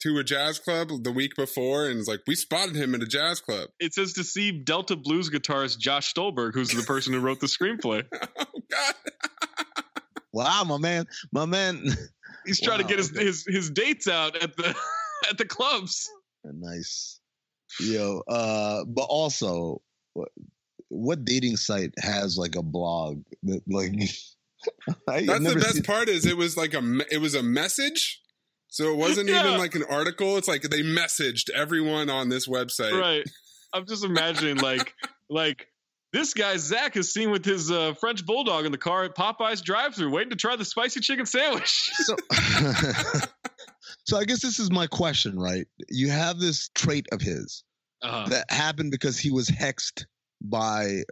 to a jazz club the week before, and is like, "We spotted him at a jazz club." It says to see Delta Blues guitarist Josh Stolberg, who's the person who wrote the screenplay. oh God! wow, my man, my man. He's trying to get his, okay. his his dates out at the at the clubs. nice. Yo, uh, but also, what, what dating site has like a blog that like? I That's the best seen- part. Is it was like a it was a message, so it wasn't Yeah. even like an article. It's like they messaged everyone on this website. Right. I'm just imagining like like this guy Zach is seen with his uh, French bulldog in the car at Popeye's drive-through, waiting to try the spicy chicken sandwich. So, so I guess this is my question, right? You have this trait of his Uh, that happened because he was hexed by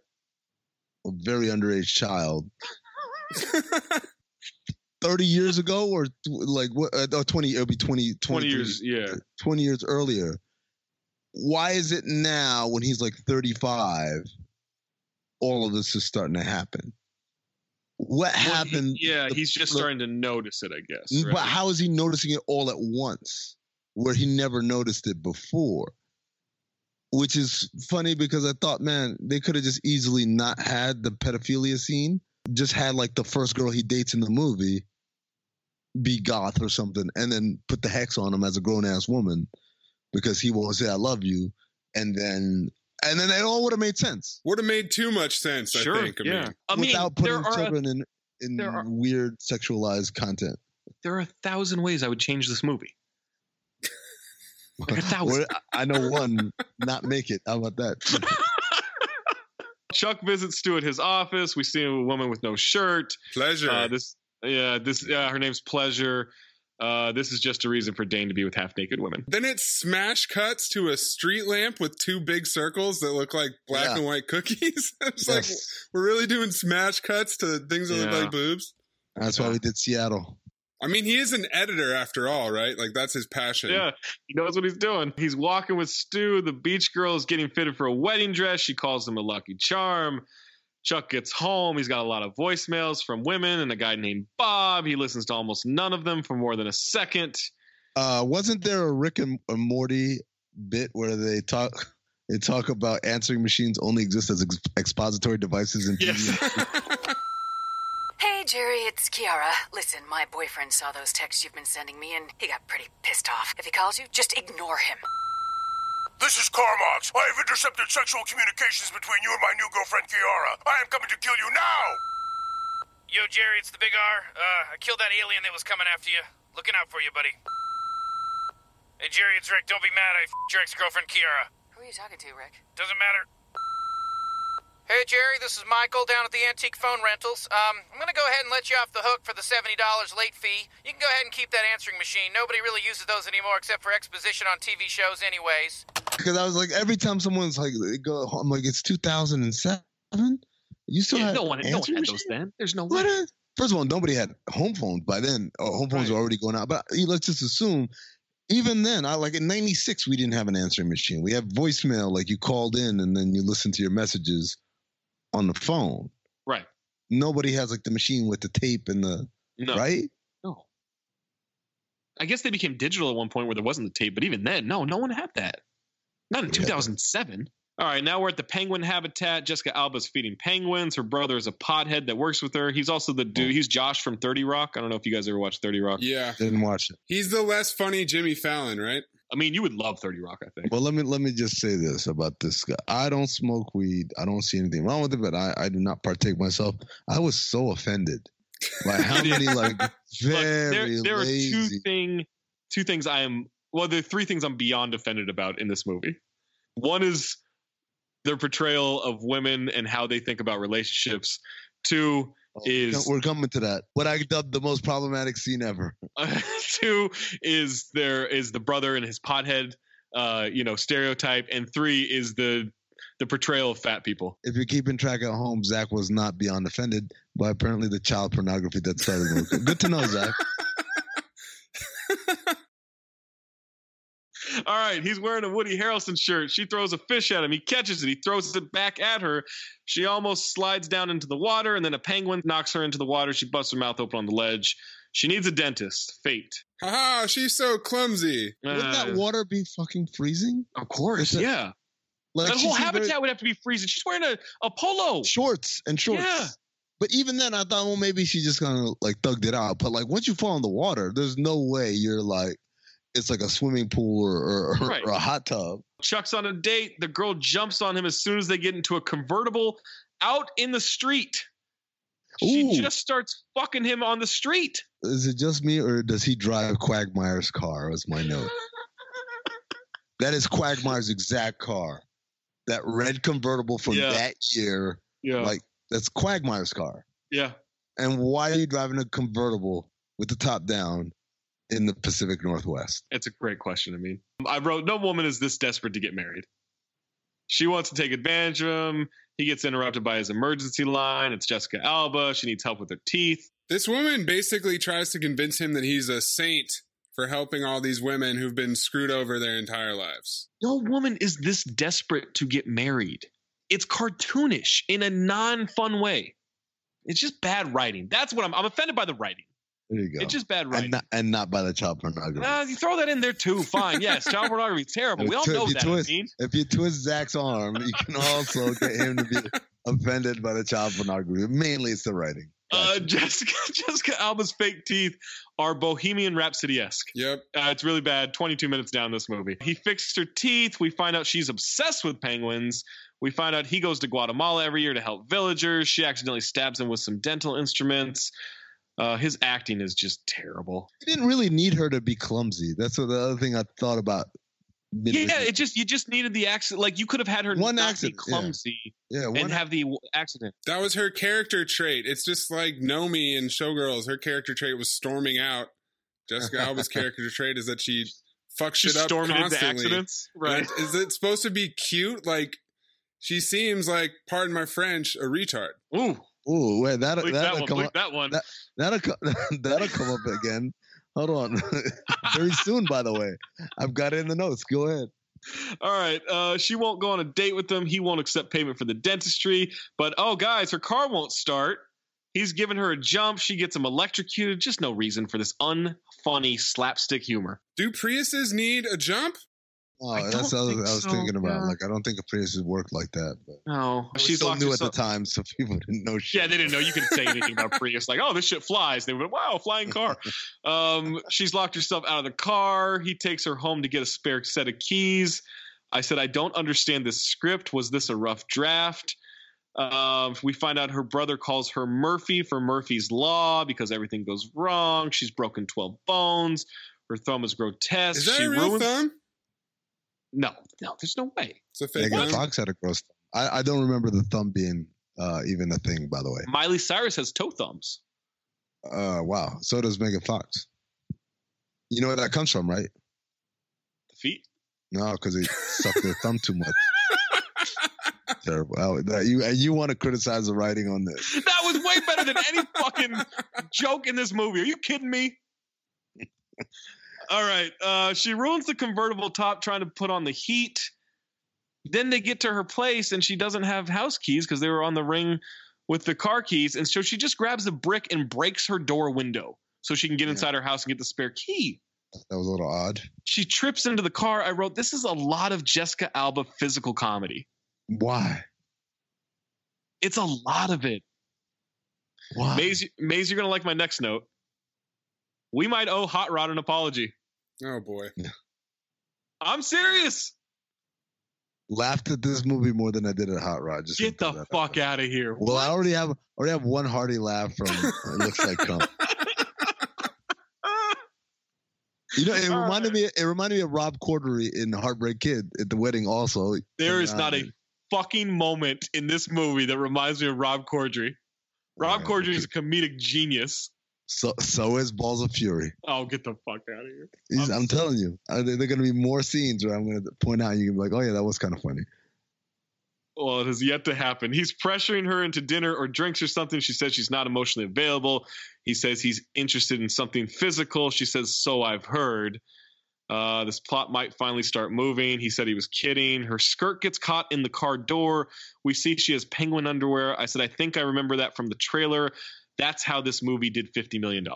a very underage child 30 years ago or like what uh, oh, 20 it'll be 20 20 years, yeah. 20 years earlier why is it now when he's like 35 all of this is starting to happen what Well, he- happened yeah, the- he's just the- starting to notice it, I guess. but how is he noticing it all at once where he never noticed it before which is funny because i thought man they could have just easily not had the pedophilia scene just had like the first girl he dates in the movie be goth or something and then put the hex on him as a grown-ass woman because he won't say i love you and then and then it all would have made sense Would have made too much sense. Sure, I think. I yeah. mean, I mean, without there putting are, a, children in in there are- weird sexualized content there are a thousand ways I would change this movie. Like a thousand. I know one not make it. How about that? Chuck visits Stu at his office. We see a woman with no shirt. pleasure. Uh, this, yeah, this, yeah, her name's Pleasure. Uh, this is just a reason for Dane to be with half naked women. Then it smash cuts to a street lamp with two big circles that look like black Yeah. and white cookies. it's like we're really doing smash cuts to things that look like boobs. That's why we did Seattle. I mean, he is an editor after all, right? Like that's his passion. Yeah, he knows what he's doing. He's walking with Stu. The beach girl is getting fitted for a wedding dress. She calls him a lucky charm. Chuck gets home. He's got a lot of voicemails from women and a guy named Bob. He listens to almost none of them for more than a second. Uh, wasn't there a Rick and Morty bit where they talk they talk about answering machines only exist as ex- expository devices in TV? Yes. Hey, Jerry, it's Kiara. Listen, my boyfriend saw those texts you've been sending me, and he got pretty pissed off. If he calls you, just ignore him. This is Carmox. I have intercepted sexual communications between you and my new girlfriend, Kiara. I am coming to kill you now! Yo, Jerry, it's the Big R. Uh, I killed that alien that was coming after you. Looking out for you, buddy. Hey, Jerry, it's Rick. Don't be mad. I f***ed your ex-girlfriend, Kiara. Who are you talking to, Rick? Doesn't matter. Hey, Jerry, this is Michael down at the Antique Phone Rentals. Um, I'm gonna go ahead and let you off the hook for the $70 late fee. You can go ahead and keep that answering machine. Nobody really uses those anymore except for exposition on TV shows anyways. Because I was like, every time someone's like, they go, I'm like, it's 2007. You still Yeah, had no one, no one answering had those machine? then. There's no What way. is- First of all, nobody had home phones by then. Or home phones Right. were already going out. But let's just assume, even then, I like in '96 we didn't have an answering machine. We had voicemail, like you called in and then you listened to your messages on the phone. Right. Nobody has like the machine with the tape and the No. right. No. I guess they became digital at one point where there wasn't the tape, but even then, no, no one had that. Not in Yeah. 2007. All right, now we're at the penguin habitat. Jessica Alba's feeding penguins. Her brother is a pothead that works with her. He's also the dude. He's Josh from 30 Rock. I don't know if you guys ever watched 30 Rock. Yeah. Didn't watch it. He's the less funny Jimmy Fallon, right? I mean, you would love 30 Rock, I think. Well, let me let me just say this about this guy. I don't smoke weed. I don't see anything wrong with it, but I, I do not partake myself. I was so offended by how many like Look, very there, there are two thing, two things I am. Well, there are three things I'm beyond offended about in this movie. One is their portrayal of women and how they think about relationships. Two is We're coming to that. What I dubbed the most problematic scene ever. two is there is the brother and his pothead, uh, you know, stereotype, and three is the the portrayal of fat people. If you're keeping track at home, Zach was not beyond offended by apparently the child pornography that started. Good to know, Zach. All right, he's wearing a Woody Harrelson shirt. She throws a fish at him. He catches it. He throws it back at her. She almost slides down into the water, and then a penguin knocks her into the water. She busts her mouth open on the ledge. She needs a dentist. Fate. Haha, she's so clumsy. Wouldn't that Uh, water be fucking freezing? Of course, It's yeah. Like that whole seemed very- habitat would have to be freezing. She's wearing a, a polo. shorts and shorts. Yeah. But even then, I thought, well, maybe she just kind of like thugged it out. But like once you fall in the water, there's no way you're like, it's like a swimming pool or, or, Right. or a hot tub. Chuck's on a date. The girl jumps on him as soon as they get into a convertible out in the street. She Ooh. just starts fucking him on the street. Is it just me or does he drive Quagmire's car? Was my note. that is Quagmire's exact car. That red convertible from Yeah. that year. Yeah. Like that's Quagmire's car. yeah. And why are you driving a convertible with the top down in the Pacific Northwest? It's a great question. I mean, I wrote, no woman is this desperate to get married. She wants to take advantage of him. He gets interrupted by his emergency line. It's Jessica Alba. She needs help with her teeth. This woman basically tries to convince him that he's a saint for helping all these women who've been screwed over their entire lives. No woman is this desperate to get married. It's cartoonish in a non fun way. It's just bad writing. That's what I'm, I'm offended by the writing. There you go. It's just bad and writing. not, and not by the child pornography. Uh, you throw that in there too. Fine. Yes, child pornography is terrible. We all If you know that. twist- I mean, If you twist Zach's arm, you can also get him to be offended by the child pornography. Mainly, it's the writing. uh, Jessica Jessica Alba's fake teeth are Bohemian Rhapsody esque. Yep. Uh, it's really bad. 22 minutes down this movie. He fixed her teeth. We find out she's obsessed with penguins. We find out he goes to Guatemala every year to help villagers. She accidentally stabs him with some dental instruments. Uh, his acting is just terrible. He didn't really need her to be clumsy. That's what the other thing I thought about. midway Yeah, it just you just needed the accident. Like you could have had her One not accident, be yeah. clumsy yeah. One, and have the accident. That was her character trait. It's just like Nomi in Showgirls. Her character trait was storming out. Jessica Alba's character trait is that she fucks She's shit up storming into constantly. accidents, And right? it- Is it supposed to be cute? Like she seems like, pardon my French, a retard. Ooh, Ooh, wait, that Bleep that that'll come up. that one. That, that'll co- that'll come up again. Hold on, very soon. By the way, I've got it in the notes. Go ahead. All right. Uh, she won't go on a date with him. He won't accept payment for the dentistry. But oh, guys, her car won't start. He's giving her a jump. She gets him electrocuted. Just no reason for this unfunny slapstick humor. Do Priuses need a jump? Oh, I that's what I was, I was so, thinking about. yeah. Like, I don't think a Prius would work like that. But No, she's she's still locked new at the time, so people didn't know shit. Yeah, they didn't know you could say anything about Prius. Like, oh, this shit flies. They went, wow, flying car. Um, she's locked herself out of the car. He takes her home to get a spare set of keys. I said, I don't understand this script. Was this a rough draft? Um, we find out her brother calls her Murphy for Murphy's Law because everything goes wrong. She's broken 12 bones. Her thumb is grotesque. Is that she a real ruins- thumb? No, no, there's no way. It's a fake Megan. Fox had a gross. Thumb. I, I don't remember the thumb being uh, even a thing. By the way. Miley Cyrus has toe thumbs. Uh, wow. So does Megan Fox. You know where that comes from, right? The feet. No, because they suck their thumb too much. Terrible. Oh, that, you and you want to criticize the writing on this? That was way better than any fucking joke in this movie. Are you kidding me? All right. Uh, she ruins the convertible top trying to put on the heat. Then they get to her place and she doesn't have house keys because they were on the ring with the car keys. And so she just grabs a brick and breaks her door window so she can get inside her house and get the spare key. That was a little odd. She trips into the car. I wrote, This is a lot of Jessica Alba physical comedy. Why? It's a lot of it. Why? Mayes, Mayes, you're going to like my next note. We might owe Hot Rod an apology. Oh boy. I'm serious. Laughed at this movie more than I did at Hot Rod. Just Get the put out fuck out of here. there. Well, I already have already have one hearty laugh from It Looks Like Cum. You know, it reminded me. It reminded me of Rob Corddry in Heartbreak Kid at the wedding. Also, There is not a fucking moment in this movie that reminds me of Rob Corddry. Rob Yeah, Corddry is a comedic genius. So so is Balls of Fury. Oh, get the fuck out of here. I'm I'm, telling you, uh, there are going to be more scenes where I'm going to point out. You can be like, oh yeah, that was kind of funny. Well, it has yet to happen. He's pressuring her into dinner or drinks or something. She says she's not emotionally available. He says he's interested in something physical. She says, So I've heard. Uh, this plot might finally start moving. He said he was kidding. Her skirt gets caught in the car door. We see she has penguin underwear. I said, I think I remember that from the trailer. That's how this movie did $50 million.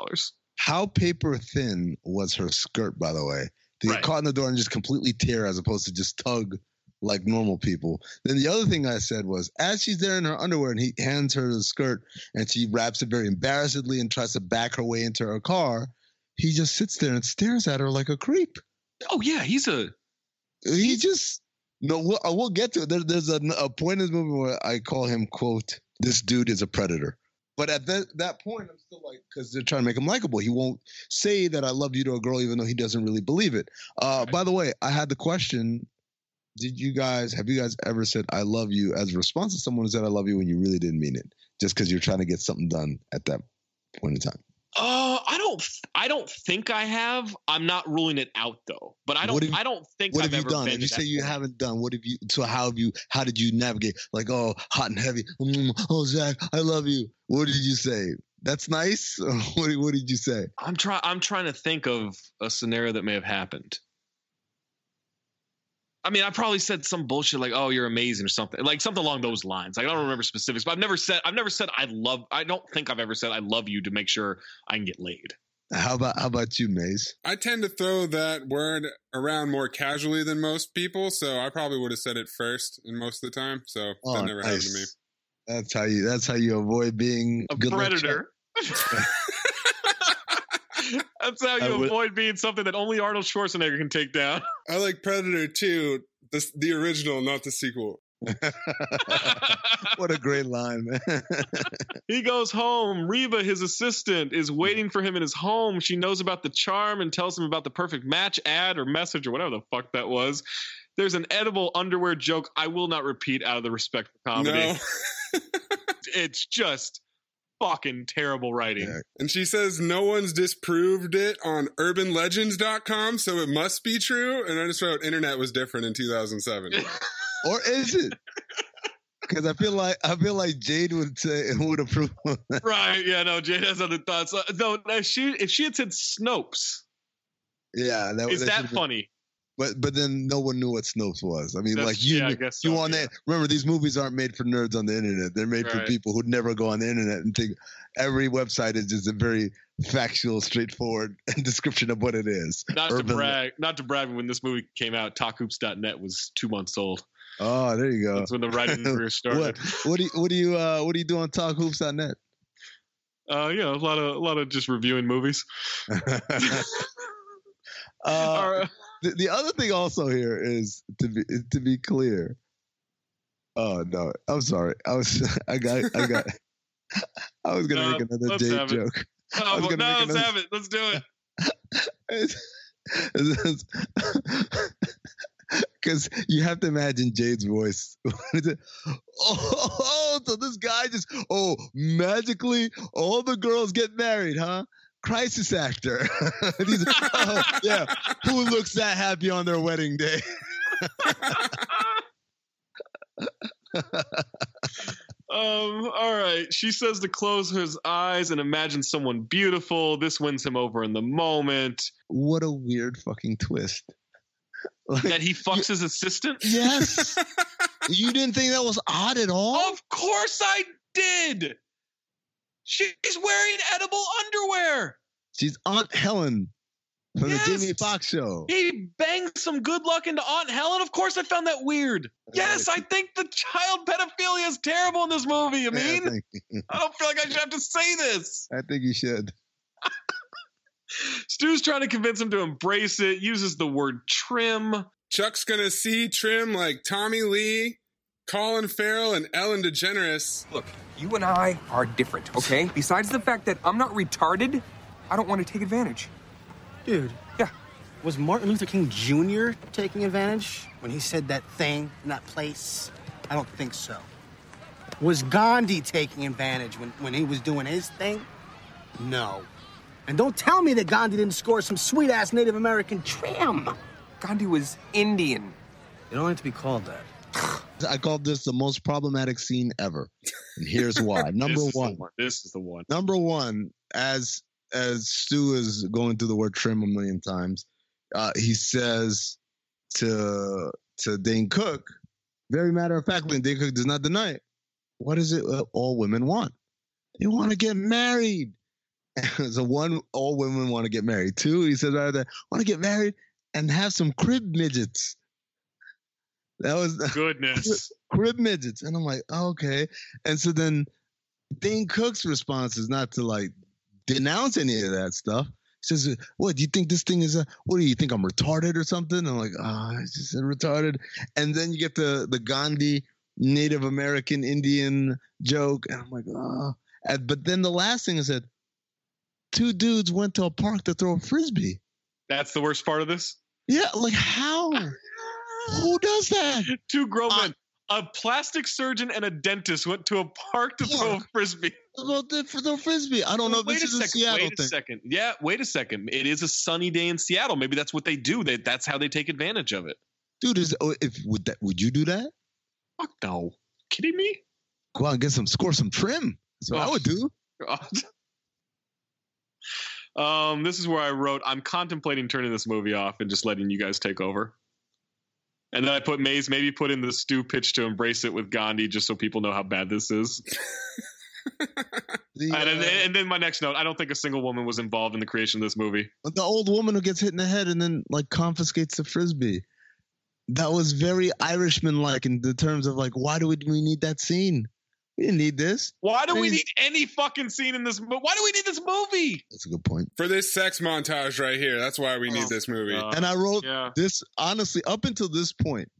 How paper thin was her skirt, by the way? To get caught in the door and just completely tear, as opposed to just tug like normal people. Then the other thing I said was, as she's there in her underwear and he hands her the skirt and she wraps it very embarrassedly and tries to back her way into her car, he just sits there and stares at her like a creep. Oh, yeah, he's a. He just no. We'll, uh, we'll get to it. There, there's a, a point in this movie where I call him quote This dude is a predator. But at that that point, I'm still like because they're trying to make him likable. He won't say that I love you to a girl, even though he doesn't really believe it. Uh, By the way, I had the question: Did you guys have you guys ever said I love you as a response to someone who said I love you when you really didn't mean it, just because you're trying to get something done at that point in time? Uh, I don't. I don't think I have. I'm not ruling it out though. But I don't. have- I don't think What I've have you done? If you say you point. haven't done, what have you? So how have you? How did you navigate? Like, oh, hot and heavy. Mm, oh, Zach, I love you. What did you say? That's nice. what, did- what did you say? I'm trying. I'm trying to think of a scenario that may have happened. I mean, I probably said some bullshit like, "Oh, you're amazing" or something, like something along those lines. Like, I don't remember specifics, but I've never said. I've never said I love. I don't think I've ever said I love you to make sure I can get laid. How about how about you, Mayes? I tend to throw that word around more casually than most people, so I probably would have said it first in most of the time. So that never happened to me. That's how you. That's how you avoid being A good luck predator. That's how you I would- avoid being something that only Arnold Schwarzenegger can take down. I like Predator 2, the, the original, not the sequel. what a great line, man. He goes home. Reba, his assistant, is waiting for him in his home. She knows about the charm and tells him about the perfect match ad or message or whatever the fuck that was. There's an edible underwear joke I will not repeat out of the respect for comedy. No. It's just fucking terrible writing. And she says no one's disproved it on urbanlegends.com, so it must be true. And I just wrote internet was different in 2007. or is it? Because I feel like I feel like Jade would say would approve. Right? Yeah. No, Jade has other thoughts. Uh, no, if she if she had said Snopes, Yeah, that, is that that should've been- funny? But but then no one knew what Snopes was. I mean, That's- like you, yeah, I knew- guess you so, on yeah. that. Remember, these movies aren't made for nerds on the internet. They're made for people who'd never go on the internet and think every website is just a very factual, straightforward description of what it is. Not to Urban- brag, not to brag. When this movie came out, TalkHoops.net was two months old. Oh, there you go. That's when the writing career started. what what do you what do you uh what do you do on talkhoops.net? Uh, you know, a lot of a lot of just reviewing movies. Uh, the, the other thing also here is to be to be clear. Oh no, I'm sorry. I was I got I got I was gonna No, make another Jade joke. No, no, let's another- have it. Let's do it. Because you have to imagine Jade's voice. oh, so this guy just oh magically all the girls get married, huh? Crisis actor. Oh, yeah, who looks that happy on their wedding day? Um, all right. She says to close his eyes and imagine someone beautiful. This wins him over in the moment. What a weird fucking twist. Like, That he fucks his assistant? yes. you didn't think that was odd at all? Of course I did. She's wearing edible underwear. She's Aunt Helen from Yes. the Jamie Foxx show. He banged some good luck into Aunt Helen. Of course I found that weird. Uh, yes, I think the child pedophilia is terrible in this movie. I mean, I think, I don't feel like I should have to say this. I think you should. Stu's trying to convince him to embrace it, uses the word trim. Chuck's gonna see Trim like Tommy Lee, Colin Farrell, and Ellen DeGeneres. Look, you and I are different, okay? Besides the fact that I'm not retarded, I don't want to take advantage. Dude. Yeah. Was Martin Luther King Jr. taking advantage when he said that thing in that place? I don't think so. Was Gandhi taking advantage when, when he was doing his thing? No. And don't tell me that Gandhi didn't score some sweet ass Native American trim. Gandhi was Indian. You don't have to be called that. I called this the most problematic scene ever. And here's why. Number one. one. This is the one. Number one, as as Stu is going through the word trim a million times, uh, he says to to Dane Cook, very matter of factly, and Dane Cook does not deny it. What is it uh, all women want? They want to get married. so one, all women want to get married. Two, he says right there, want to get married and have some crib midgets. That was Goodness. crib midgets. And I'm like, oh, okay. And so then Dane Cook's response is not to like denounce any of that stuff. He says, what, do you think this thing is a, what do you think I'm retarded or something? I'm like, ah, oh, it's just retarded. And then you get the, the Gandhi Native American Indian joke. And I'm like, oh. But then the last thing is that two dudes went to a park to throw a frisbee. That's the worst part of this. Yeah, like how? Who does that? Two grown men. A plastic surgeon and a dentist went to a park to throw a frisbee. Well, the, for the frisbee. I don't know if wait this a is a second. Seattle wait thing. a second. Yeah, wait a second. It is a sunny day in Seattle. Maybe that's what they do. They, that's how they take advantage of it. Dude, is oh, if would that would you do that? Fuck no. Kidding me? Go out and get some score some trim. That's what I Oh. would do. um, this is where I wrote, I'm contemplating turning this movie off and just letting you guys take over. And then I put Mayes, maybe put in the Stu pitch to embrace it with Gandhi just so people know how bad this is. The, and, and, uh, and then my next note, I don't think a single woman was involved in the creation of this movie. the old woman who gets hit in the head and then like confiscates the frisbee. That was very Irishman like in the terms of like, why do we, we need that scene? We didn't need this. Why do we need any fucking scene in this? mo- Why do we need this movie? That's a good point. For this sex montage right here, that's why we need Oh, this movie. God. and I wrote yeah. this honestly up until this point,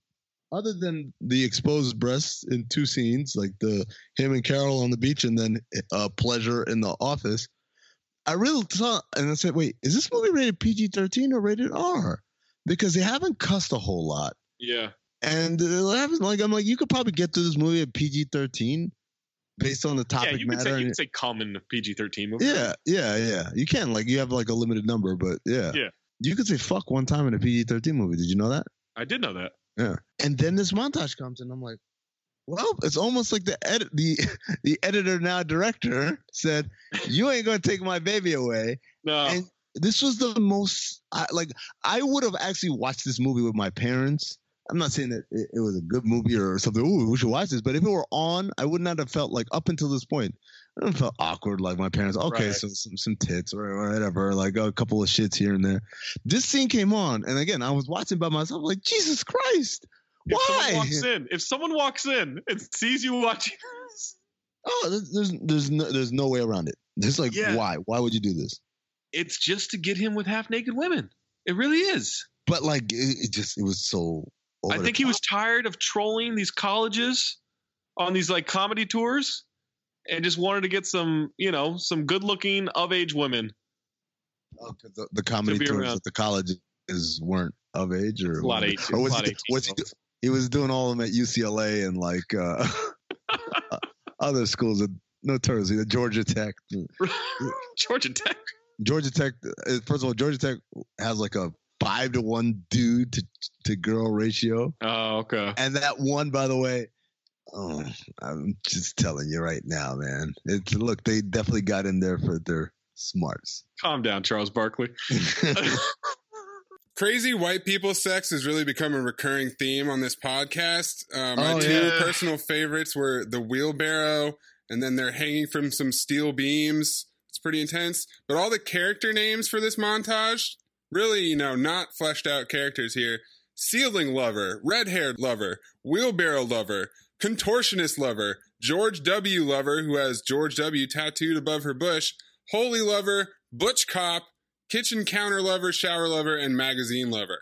other than the exposed breasts in two scenes, like the him and Carol on the beach, and then uh, pleasure in the office. I really thought, and I said, wait, is this movie rated PG thirteen or rated R? Because they haven't cussed a whole lot, Yeah. and it happens like I'm like, you could probably get through this movie at PG thirteen, based on the Yeah, topic you can, matter. say, you can say common PG 13 movie. yeah, yeah, yeah. You can like you have like a limited number, but yeah, Yeah. You could say fuck one time in a PG thirteen movie. Did you know that? I did know that. Yeah. And then this montage comes, and I'm like, Well, it's almost like the edit the the editor now director said, "You ain't gonna take my baby away." No. And this was the most I, like I would have actually watched this movie with my parents. I'm not saying that it, it was a good movie or something. Ooh, we should watch this. But if it were on, I would not have felt like up until this point. I don't felt awkward like my parents. Okay, Right. so some some tits or whatever, like a couple of shits here and there. This scene came on, and again, I was watching by myself, like Jesus Christ, If why? someone walks in, if someone walks in and sees you watching, Oh, there's there's there's no, there's no way around it. It's like Yeah. why? Why would you do this? it's just to get him with half naked women. It really is. But like it, it just it was so. I think he was tired of trolling these colleges on these like comedy tours and just wanted to get some, you know, some good looking of age women. Oh, the, the comedy be tours around. at the colleges weren't of age or A lot of whatever. 18 or was a lot he, was he, he was doing all of them at UCLA and like uh, other schools at notoriously the Georgia Tech. Georgia Tech. Georgia Tech. uh, First of all, Georgia Tech has like a five to one dude to to girl ratio, Oh, okay. and that one, by the way. Oh, I'm just telling you right now, man. It's look, they definitely got in there for their smarts. Calm down, Charles Barkley. Crazy white people sex has really become a recurring theme on this podcast. Uh, my Oh, two yeah. personal favorites were the wheelbarrow, and then they're hanging from some steel beams. It's pretty intense. But all the character names for this montage, really, you know, not fleshed out characters here. Ceiling lover, red haired lover, wheelbarrow lover, contortionist lover, George W. lover, who has George W. tattooed above her bush, holy lover, butch cop, kitchen counter lover, shower lover, and magazine lover.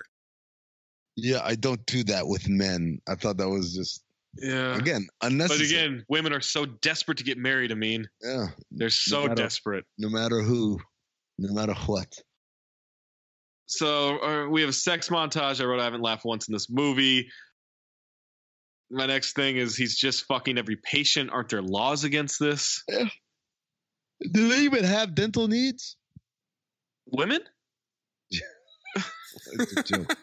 Yeah, I don't do that with men. I thought that was just Yeah. again unnecessary. But again, women are so desperate to get married, I mean. yeah, They're so matter- desperate. no matter who, no matter what. So uh, we have a sex montage. I wrote I haven't laughed once in this movie. My next thing is he's just fucking every patient. Aren't there laws against this? Do they even have dental needs? Women? It's a joke.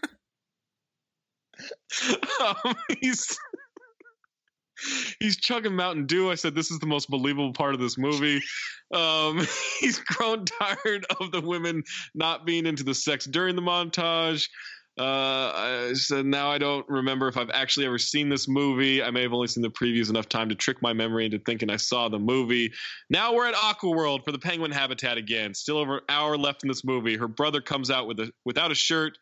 um, he's he's chugging Mountain Dew. I said this is the most believable part of this movie. Um, he's grown tired of the women not being into the sex during the montage. Uh, I said now I don't remember if I've actually ever seen this movie. I may have only seen the previews enough time to trick my memory into thinking I saw the movie. Now we're at Aquaworld for the penguin habitat again. Still over an hour left in this movie. Her brother comes out with a without a shirt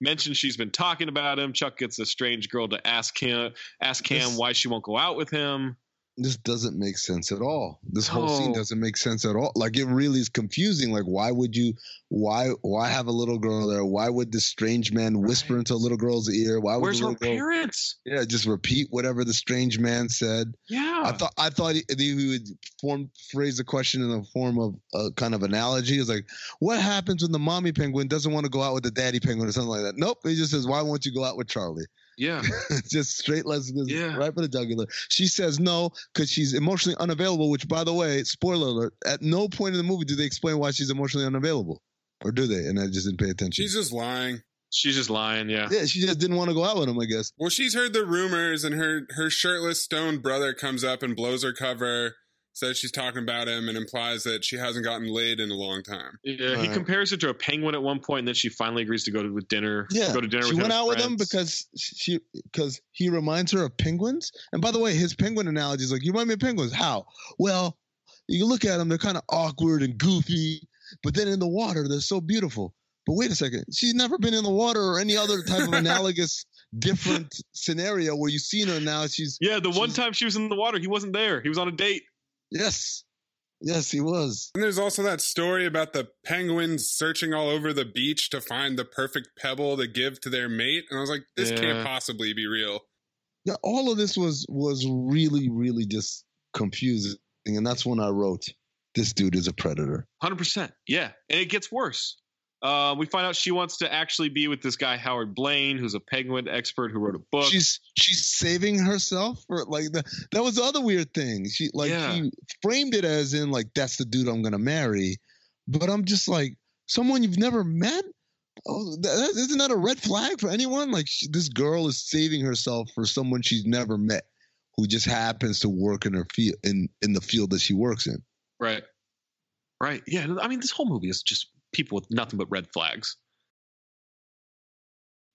mentions she's been talking about him. Chuck gets a strange girl to ask him, ask Cam why she won't go out with him. This doesn't make sense at all. This whole scene doesn't make sense at all. Like it really is confusing. Like why would you why why have a little girl there? Why would this strange man whisper into a little girl's ear? Why would Where's her girl, parents? Yeah, just repeat whatever the strange man said. Yeah, I thought I thought he, he would form phrase the question in the form of a kind of analogy. It's like, what happens when the mommy penguin doesn't want to go out with the daddy penguin or something like that? Nope. He just says, why won't you go out with Charlie? Yeah, just straight lesbianism, Yeah. right for the jugular. She says no because she's emotionally unavailable. Which, by the way, spoiler alert: at no point in the movie do they explain why she's emotionally unavailable, or do they? And I just didn't pay attention. She's just lying. she's just lying. Yeah, yeah, she just didn't want to go out with him. I guess. Well, she's heard the rumors, and her her shirtless stone brother comes up and blows her cover, says she's talking about him, and implies that she hasn't gotten laid in a long time. yeah. He Right. compares it to a penguin at one point, and then she finally agrees to go to with dinner. Yeah, go to dinner. she with went him out with him because she because he reminds her of penguins. And by the way, his penguin analogy is like, "You remind me of penguins." How? Well, you look at them; they're kind of awkward and goofy, but then in the water, they're so beautiful. But wait a second, she's never been in the water or any other type of analogous different scenario where you've seen her now. She's yeah, the one time she was in the water, he wasn't there. He was on a date. Yes, yes, he was. And there's also that story about the penguins searching all over the beach to find the perfect pebble to give to their mate, and I was like, this Yeah. can't possibly be real. Yeah, all of this was was really really just confusing, and that's when I wrote, "This dude is a predator." Hundred percent. Yeah, and it gets worse. Uh, we find out she wants to actually be with this guy Howard Blaine, who's a penguin expert who wrote a book. She's she's saving herself for like the, that was the other weird thing. She like Yeah. he framed it as in like that's the dude I'm gonna marry, but I'm just like someone you've never met. Oh, that, that- isn't that a red flag for anyone? Like she, this girl is saving herself for someone she's never met. who just happens to work in her field in in the field that she works in. Right. Right. Yeah. I mean, this whole movie is just people with nothing but red flags.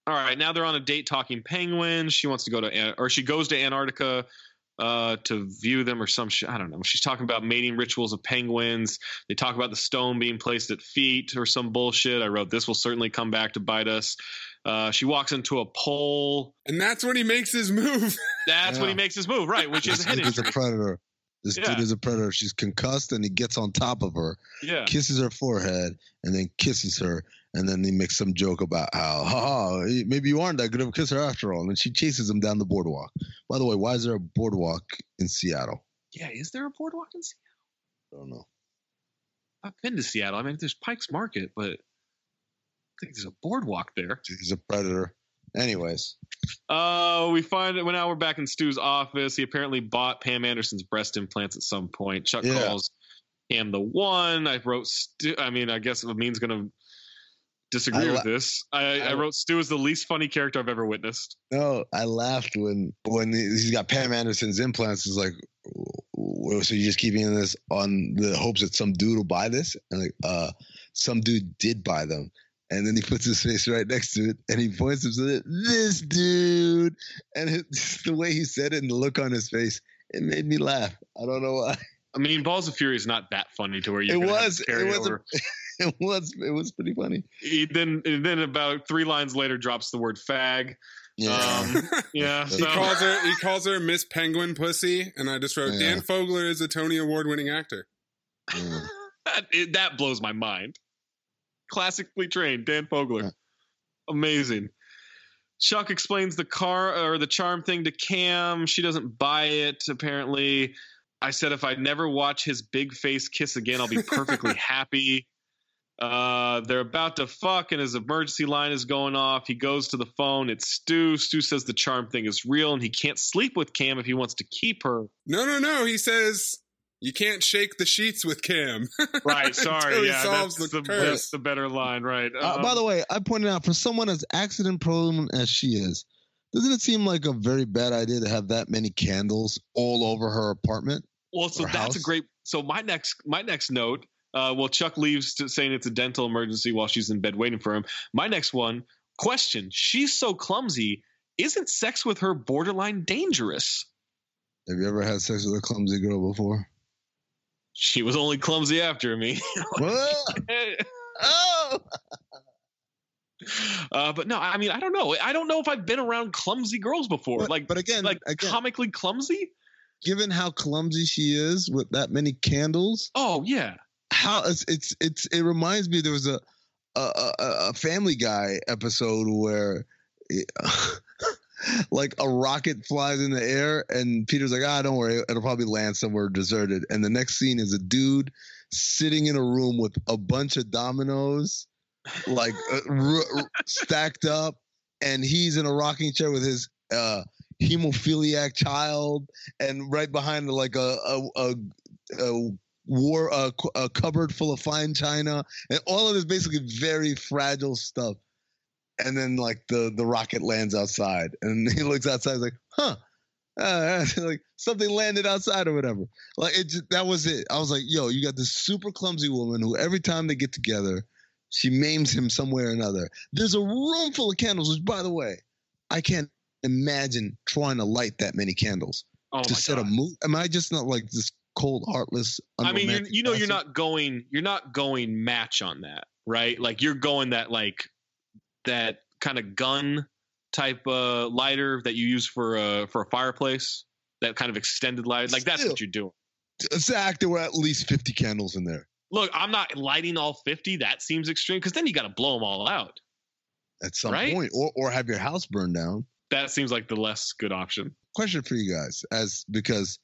All right. Now they're on a date talking penguins. She wants to go to, or she goes to Antarctica uh, to view them or some shit. I don't know. She's talking about mating rituals of penguins. They talk about the stone being placed at feet or some bullshit. I wrote, this will certainly come back to bite us. Uh, she walks into a pole. And that's when he makes his move. That's when he makes his move, right? Which is This a hit a predator. This Yeah. dude is a predator. She's concussed, and he gets on top of her, Yeah. kisses her forehead, and then kisses her, and then he makes some joke about how, ha, maybe you aren't that good of a kisser after all. And she chases him down the boardwalk. By the way, why is there a boardwalk in Seattle? Yeah. Is there a boardwalk in Seattle? I don't know. I've been to Seattle. I mean, there's Pike's Market, but I think there's a boardwalk there. He's a predator. Anyways, Uh, we find that well, now we're back in Stu's office. He apparently bought Pam Anderson's breast implants at some point. Chuck Yeah. calls Pam the one. I wrote Stu. I mean, I guess Amin's gonna disagree I with this. I, I I- wrote Stu is the least funny character I've ever witnessed. no, I laughed when when he- he's got Pam Anderson's implants. It's like, so you're just keeping this on the hopes that some dude will buy this? And like, uh, some dude did buy them. And then he puts his face right next to it, and he points him to. This dude, and it, the way he said it, and the look on his face, it made me laugh. I don't know why. I mean, Balls of Fury is not that funny to where you. It was. It Carry was. over. A, it was. It was pretty funny. He then, and then about three lines later, drops the word "fag." Yeah. Um, yeah. he calls her he calls her Miss Penguin Pussy, and I just wrote Yeah. Dan Fogler is a Tony Award winning actor. Yeah. that, it, that blows my mind. Classically trained, Dan Fogler. Amazing. Chuck explains the car or the charm thing to Cam. She doesn't buy it, apparently. I said if I never watch his big face kiss again, I'll be perfectly happy. Uh, they're about to fuck, and his emergency line is going off. He goes to the phone. It's Stu. Stu says the charm thing is real, and he can't sleep with Cam if he wants to keep her. No, no, no. He says you can't shake the sheets with Cam. Right. Sorry. yeah, that's the the, that's the better line. Right. Uh, by Um, the way, I pointed out for someone as accident prone as she is, doesn't it seem like a very bad idea to have that many candles all over her apartment? Well, so or that's a great. So my next my next note. Uh, well, Chuck leaves to saying it's a dental emergency while she's in bed waiting for him. My next one question: She's so clumsy. Isn't sex with her borderline dangerous? Have you ever had sex with a clumsy girl before? She was only clumsy after me. Oh, uh, but no, I mean, I don't know. I don't know if I've been around clumsy girls before. But- like, but again, like again- comically clumsy. given how clumsy she is with that many candles, Oh yeah. how it's it's, it's it reminds me there was a a, a, a Family Guy episode where. like a rocket flies in the air and Peter's like, ah, don't worry, it'll probably land somewhere deserted. And the next scene is a dude sitting in a room with a bunch of dominoes, like uh, r- stacked up, and he's in a rocking chair with his uh, hemophiliac child, and right behind like a a, a, a war a, a cupboard full of fine china, and all of this basically very fragile stuff. And then like the the rocket lands outside, and he looks outside, he's like, huh. Uh, like something landed outside or whatever. Like it, just, that was it. I was like, "Yo, you got this super clumsy woman who every time they get together, she maims him somewhere or another." There's a room full of candles, which, by the way, I can't imagine trying to light that many candles Oh to set a mood. Am I just not like this cold, heartless? I mean, you know, you're not going, you're not going match on that, right? Like you're going that like that kind of gun type uh, lighter that you use for uh, for a fireplace. That kind of extended light, like that's Still. what you're doing. Zach, there were at least 50 candles in there Look, I'm not lighting all 50. That seems extreme because then you got to blow them all out. at some Right? point, or or have your house burned down. That seems like the less good option. Question for you guys, as because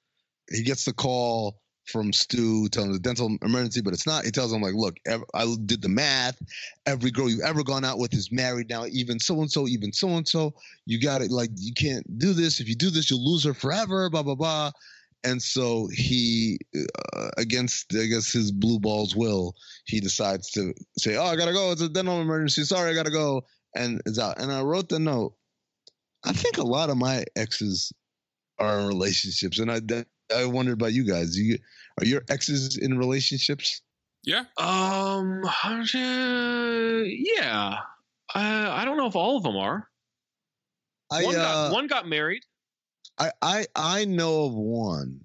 he gets the call from Stu telling him a dental emergency, but it's not. He tells him like, "Look, I did the math. Every girl you've ever gone out with is married now. Even so and so, even so and so. You got it. Like you can't do this. If you do this, you'll lose her forever. Blah blah blah." And so he, uh, against I guess his blue balls will, he decides to say, "Oh, I gotta go. It's a dental emergency. Sorry, I gotta go." And is out. And I wrote the note. I think a lot of my exes are in relationships, and I I wondered about you guys. You are your exes in relationships? Yeah. Um. uh, Yeah. Uh, I don't know if all of them are. I one, got, uh, one got married. I I I know of one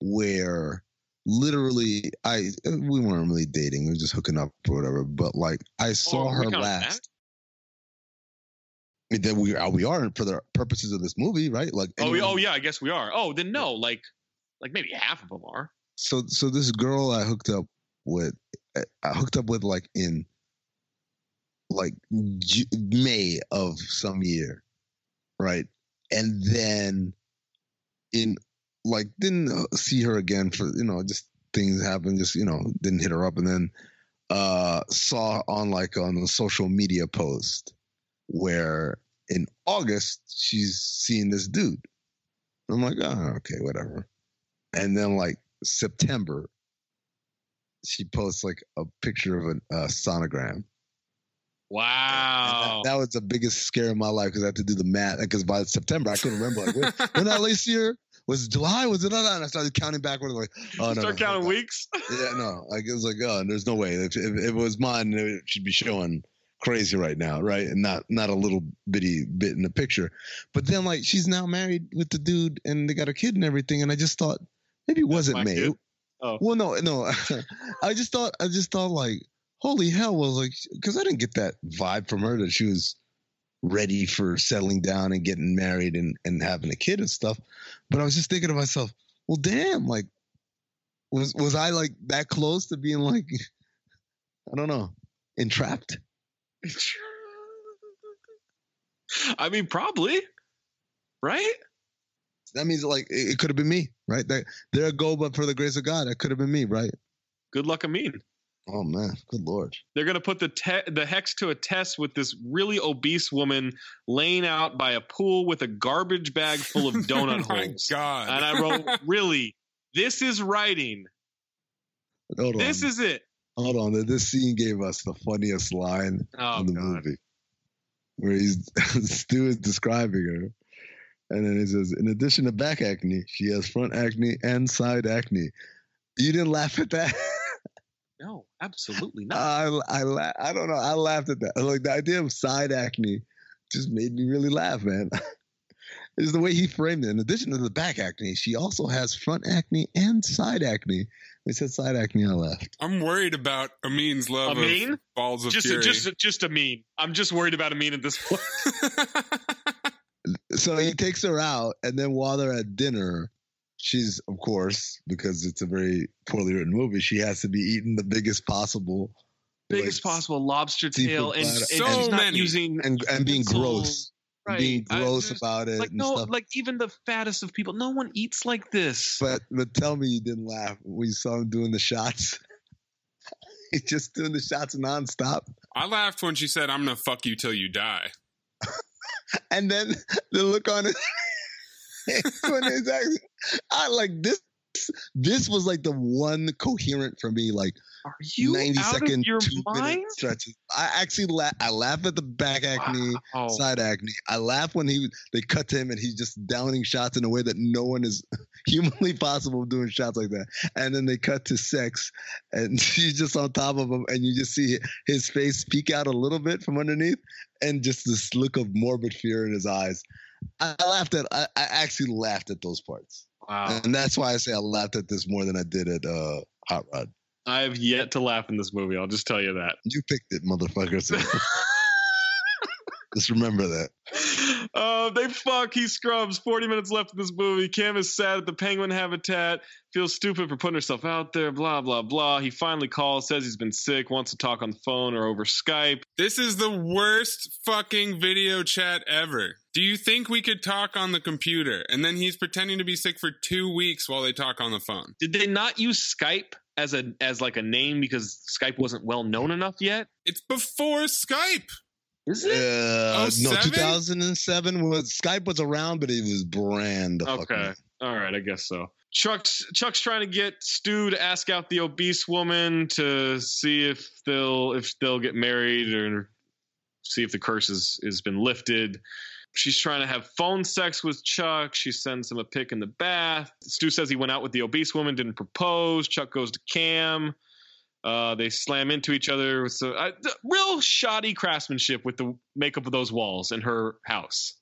where literally I we weren't really dating, we were just hooking up or whatever. But like I saw Oh, her count that? last. Then we are we are for the purposes of this movie, right? Like Oh, we- oh yeah. I guess we are. Oh, then no. Like, like maybe half of them are. so so this girl I hooked up with, I hooked up with like in like May of some year, right? And then in like didn't uh, see her again for you know just things happened, just you know didn't hit her up, and then uh saw on like on a social media post where in August she's seeing this dude. I'm like, oh, okay, whatever. And then like September, she posts like a picture of a, a sonogram. Wow. That was the biggest scare of my life because I had to do the math. Because by September, I couldn't remember. Like, when, when that last year was it July? Was it not? And I started counting backward. Like, oh no, Start no, counting no. weeks. Yeah, no. Like it was like, oh, there's no way. If, if, if it was mine, it should be showing crazy right now, right? And not not a little bitty bit in the picture. But then like she's now married with the dude, and they got a kid and everything. And I just thought maybe it wasn't me. Oh. Well, no, no. I just thought I just thought like, holy hell, was like because I didn't get that vibe from her that she was ready for settling down and getting married and and having a kid and stuff. But I was just thinking to myself, well, damn, like was was I like that close to being like I don't know, entrapped? I mean, probably. Right? That means like it, it could have been me, right? That there go, but for the grace of God, it could have been me, right? Good luck, Amin. Oh man, good lord. They're gonna put the te- the hex to a test with this really obese woman laying out by a pool with a garbage bag full of donut Oh my holes. God. And I wrote, really, this is writing. Hold This on. is it. Hold on. This scene gave us the funniest line Oh, in the God. movie, where he's Stu is describing her, and then he says, "In addition to back acne, she has front acne and side acne." You didn't laugh at that? No, absolutely not. I I la- I don't know. I laughed at that. Like the idea of side acne just made me really laugh, man. Is the way he framed it. In addition to the back acne, she also has front acne and side acne. He said side acne. I left. I'm worried about Amin's love Amin? of balls of just, fury. just, just Amin. I'm just worried about Amin at this point. So he takes her out, and then while they're at dinner, she's of course because it's a very poorly written movie. She has to be eating the biggest possible, Biggest like, possible lobster tail, seafood and, platter. and So she's not many. using and and being utensils. gross, Right. being gross there's- about it Like and no, stuff. like even the fattest of people, no one eats like this. But but tell me you didn't laugh when you saw him doing the shots. He's just doing the shots nonstop. I laughed when she said, "I'm gonna fuck you till you die." And then the look on his face when it's I like this. This was like the one coherent for me, like Are you 90 out second, of your two mind? minute stretches. I actually laugh. I laugh at the back acne, Wow. side acne. I laugh when he they cut to him and he's just downing shots in a way that no one is humanly possible of doing shots like that. And then they cut to sex, and she's just on top of him, and you just see his face peek out a little bit from underneath, and just this look of morbid fear in his eyes. I I laughed at. I, I actually laughed at those parts, Wow. and that's why I say I laughed at this more than I did at uh, Hot Rod. I have yet to laugh in this movie. I'll just tell you that. You picked it, motherfucker. So just remember that. Uh, they fuck. He scrubs. Forty minutes left in this movie. Cam is sad at the penguin habitat. Feels stupid for putting herself out there. Blah blah blah. He finally calls. Says he's been sick. Wants to talk on the phone or over Skype. This is the worst fucking video chat ever. Do you think we could talk on the computer? And then he's pretending to be sick for two weeks while they talk on the phone. Did they not use Skype as a as like a name because Skype wasn't well known enough yet? It's before Skype. Is Uh, it? no, 2007 was Skype was around, but it was brand. the Okay. All right, I guess so. Chuck's Chuck's trying to get Stu to ask out the obese woman to see if they'll if they'll get married or see if the curse is has been lifted. She's trying to have phone sex with Chuck. She sends him a pic in the bath. Stu says he went out with the obese woman, didn't propose. Chuck goes to Cam. Uh, they slam into each other. With so, uh, real shoddy craftsmanship with the makeup of those walls in her house.